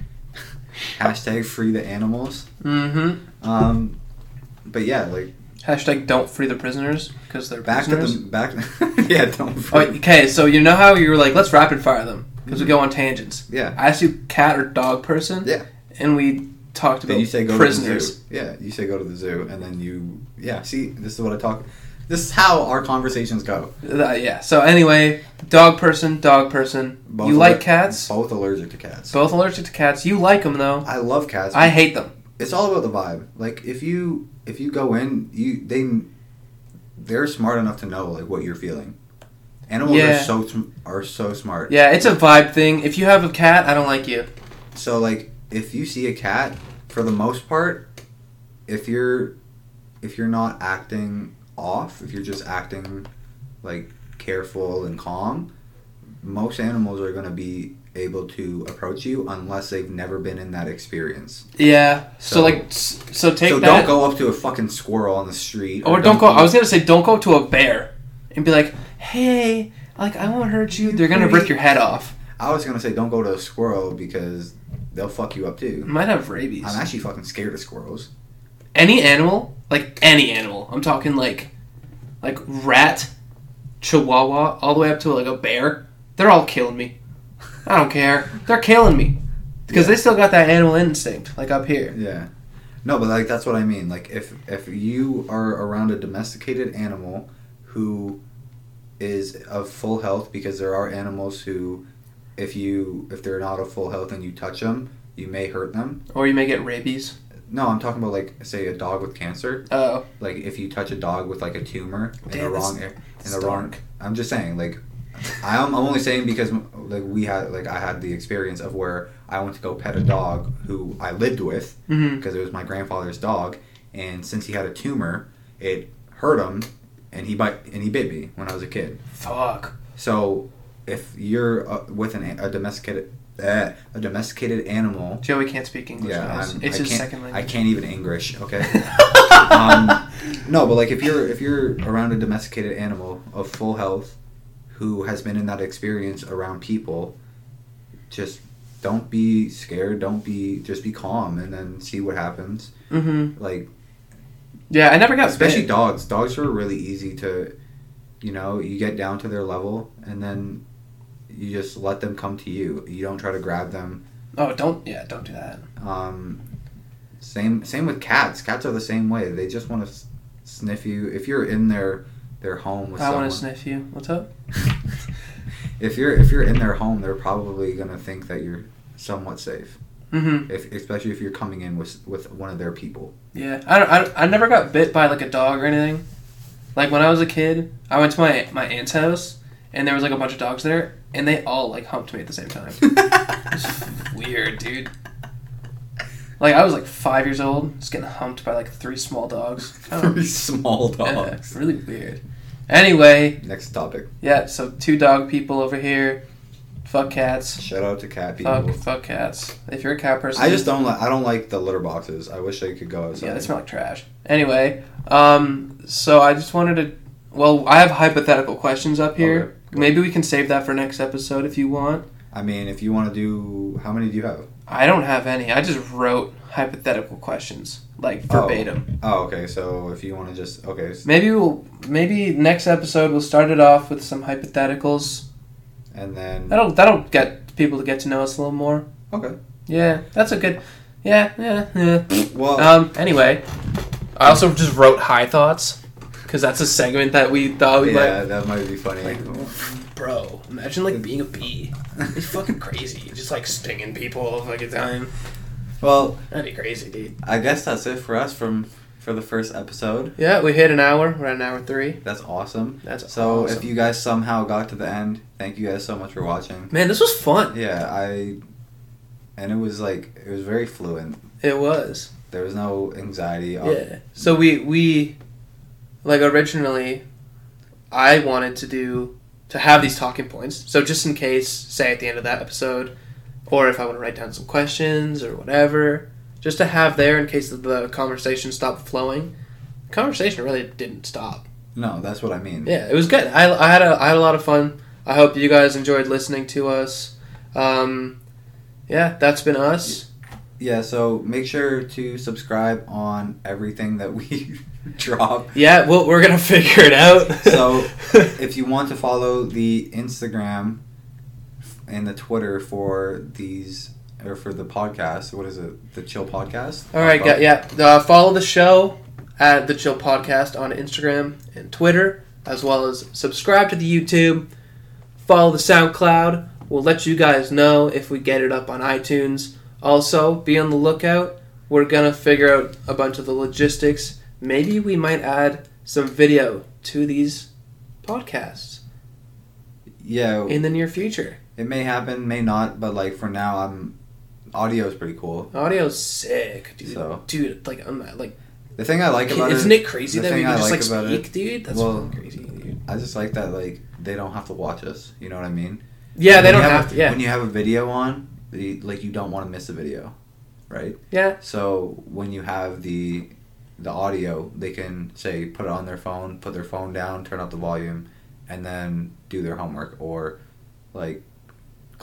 Hashtag free the animals. Mm-hmm. Um, but yeah, like Hashtag don't free the prisoners because they're back prisoners. to the back. yeah, don't. Oh, okay, so you know how you were like, let's rapid fire them because we go on tangents. yeah. I asked you cat or dog person. Yeah. And we talked Then about you say go to the zoo. Yeah, you say go to the zoo, and then you yeah. See, this is what I talk. This is how our conversations go. Uh, yeah. So anyway, dog person, dog person. Both you like cats? Both allergic to cats. Both allergic to cats. You like them though. I love cats. I hate them. it's all about the vibe. Like if you if you go in, you they they're smart enough to know like what you're feeling. Animals Yeah. are so sm- are so smart. Yeah, it's a vibe thing. If you have a cat, I don't like you. So like if you see a cat, for the most part, if you're if you're not acting off, if you're just acting like careful and calm, most animals are going to be able to approach you unless they've never been in that experience. Yeah. So, So- like, so take so that. don't go up to a fucking squirrel on the street. Or don't go. I was gonna say, don't go to a bear and be like, "Hey, like I won't hurt you." They're gonna rip your head off. I was gonna say don't go to a squirrel because they'll fuck you up too. might have rabies. I'm actually fucking scared of squirrels. Any animal, like any animal. I'm talking like, like rat, chihuahua, all the way up to like a bear. They're all killing me. I don't care. They're killing me because they still got that animal instinct, like up here. Yeah. No, but like that's what I mean. Like if if you are around a domesticated animal who is of full health because there are animals who if you if they're not of full health and you touch them, you may hurt them. Or you may get rabies. No, I'm talking about like say a dog with cancer. Oh, Like if you touch a dog with like a tumor in the wrong in the wrong I'm just saying like I'm, I'm only saying because like we had like I had the experience of where I went to go pet a dog who I lived with hmm because it was my grandfather's dog, and since he had a tumor, it hurt him, and he bite and he bit me when I was a kid. fuck. So if you're uh, with an, a domesticated uh, a domesticated animal, Joey can't speak English. yeah, it's his second language. I can't even English. Okay. um, no, but like if you're if you're around a domesticated animal of full health, who has been in that experience around people, just don't be scared. Don't be just be calm, and then see what happens. Mm-hmm. Like Yeah, I never got especially bit. dogs. Dogs are really easy to, you know, you get down to their level, and then you just let them come to you. You don't try to grab them. Oh, don't yeah, don't do that. Um, same same with cats. Cats are the same way. They just want to s- sniff you. If you're in their their home with I someone, want to sniff you. What's up? if you're if you're in their home, they're probably gonna think that you're somewhat safe. Mm-hmm. If especially if you're coming in with with one of their people. Yeah, I, don't, I, I never got bit by like a dog or anything. Like when I was a kid, I went to my my aunt's house and there was like a bunch of dogs there, and they all like humped me at the same time. Weird, dude. Like I was like five years old, just getting humped by like three small dogs. Very small yeah, dogs. really weird. Anyway, Next topic. yeah. So two dog people over here. Fuck cats. Shout out to cat people. Fuck fuck cats. If you're a cat person, I just don't like. I don't like the litter boxes. I wish I could go outside. Yeah, they smell like trash. Anyway, um, so I just wanted to. Well, I have hypothetical questions up here. Okay. Maybe we can save that for next episode if you want. I mean, if you want to do, how many do you have? I don't have any. I just wrote hypothetical questions, like Oh. verbatim. Oh, okay. So if you want to just okay, Maybe we'll. Maybe next episode we'll start it off with some hypotheticals. And then That'll that'll get people to get to know us a little more. okay. Yeah, that's a good. Yeah, yeah, yeah. Well, Um. Anyway, I also just wrote high thoughts because that's a segment that we thought we might yeah, that might be funny. Like, bro, imagine like being a bee. It's fucking crazy. Just like stinging people all the fucking time. well, That'd be crazy, dude. I guess that's it for us from for the first episode. Yeah, we hit an hour. We're at an hour three. That's awesome. That's So awesome. if you guys somehow got to the end, thank you guys so much for watching. man, this was fun. Yeah, I and it was like it was very fluent. It was. There was no anxiety. Of, Yeah. Uh, so we we like originally, I wanted to do to have these talking points. So just in case, say at the end of that episode, or if I want to write down some questions or whatever, just to have there in case the conversation stopped flowing. The conversation really didn't stop. No, that's what I mean. Yeah, it was good. I, I had a I had a lot of fun. I hope you guys enjoyed listening to us. Um, yeah, that's been us. Yeah, so make sure to subscribe on everything that we drop. Yeah, well, we're gonna figure it out. So, If you want to follow the Instagram and the Twitter for these or for the podcast, what is it? The Chill Podcast. all right, got, yeah. Uh, follow the show at the Chill Podcast on Instagram and Twitter, as well as subscribe to the YouTube. Follow the SoundCloud. We'll let you guys know if we get it up on iTunes. Also, be on the lookout. We're gonna figure out a bunch of the logistics. Maybe we might add some video to these podcasts Yeah, in the near future. it may happen, may not, but like for now, I'm audio is pretty cool. Audio's sick, dude. So- dude, like I'm like, The thing I like about isn't it, it crazy that we can I just like like speak, it- dude? That's well, crazy, dude. I just like that like they don't have to watch us. You know what I mean? Yeah, When they don't have a- to. Yeah, When you have a video on, the, like you don't want to miss a video, right? yeah, So when you have the the audio, they can say put it on their phone, put their phone down, turn up the volume, and then do their homework or like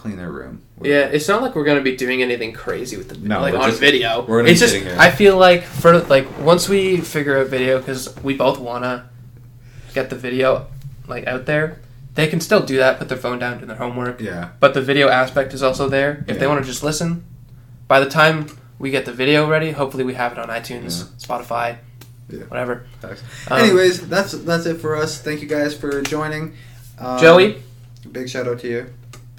clean their room. yeah. It's not like we're gonna be doing anything crazy with the No, like we're on just- video. we're gonna be it's just here. I feel like for like once we figure out video because we both wanna get the video like out there. They can still do that, put their phone down, do their homework. Yeah. But the video aspect is also there. If they want to just listen, by the time we get the video ready, hopefully we have it on iTunes, Spotify, Yeah. whatever. Um, Anyways, that's that's it for us. Thank you guys for joining. Um, Joey, big shout out to you.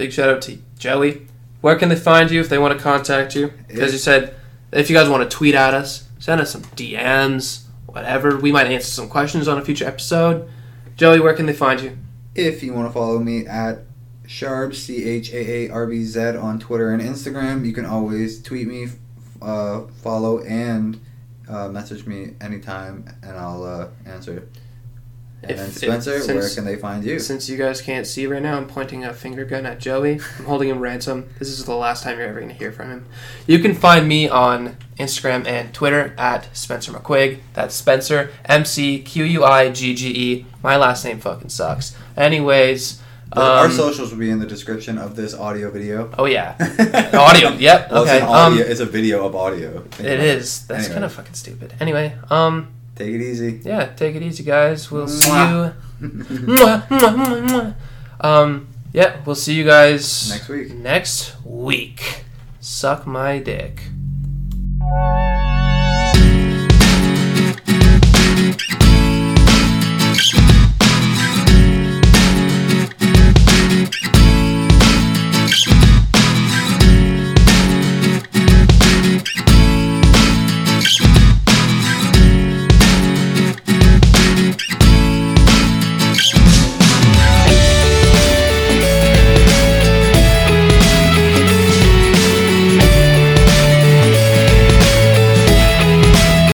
Big shout out to Joey. Where can they find you if they want to contact you? Because you said if you guys want to tweet at us, send us some DMs, whatever. We might answer some questions on a future episode. Joey, where can they find you? If you want to follow me at Sharb C H A A R B Z on Twitter and Instagram, you can always tweet me, uh, follow, and uh, message me anytime, and I'll uh, answer. And If- then if- Spencer, where can they find you? Since you guys can't see right now, I'm pointing a finger gun at Joey. I'm holding him ransom. This is the last time you're ever going to hear from him. You can find me on Instagram and Twitter at Spencer McQuigge. That's Spencer M C Q U I G G E. My last name fucking sucks. Anyways, The- Our um, socials will be in the description of this audio video. oh yeah, audio. Yep. Well, okay. It's, an audio, Um, it's a video of audio. It. That's Anyway. kind of fucking stupid. Anyway, um, Take it easy. yeah. Take it easy, guys. We'll see you. Mwah. Mwah, mwah. Um, yeah, we'll see you guys Next week. Next week. Suck my dick.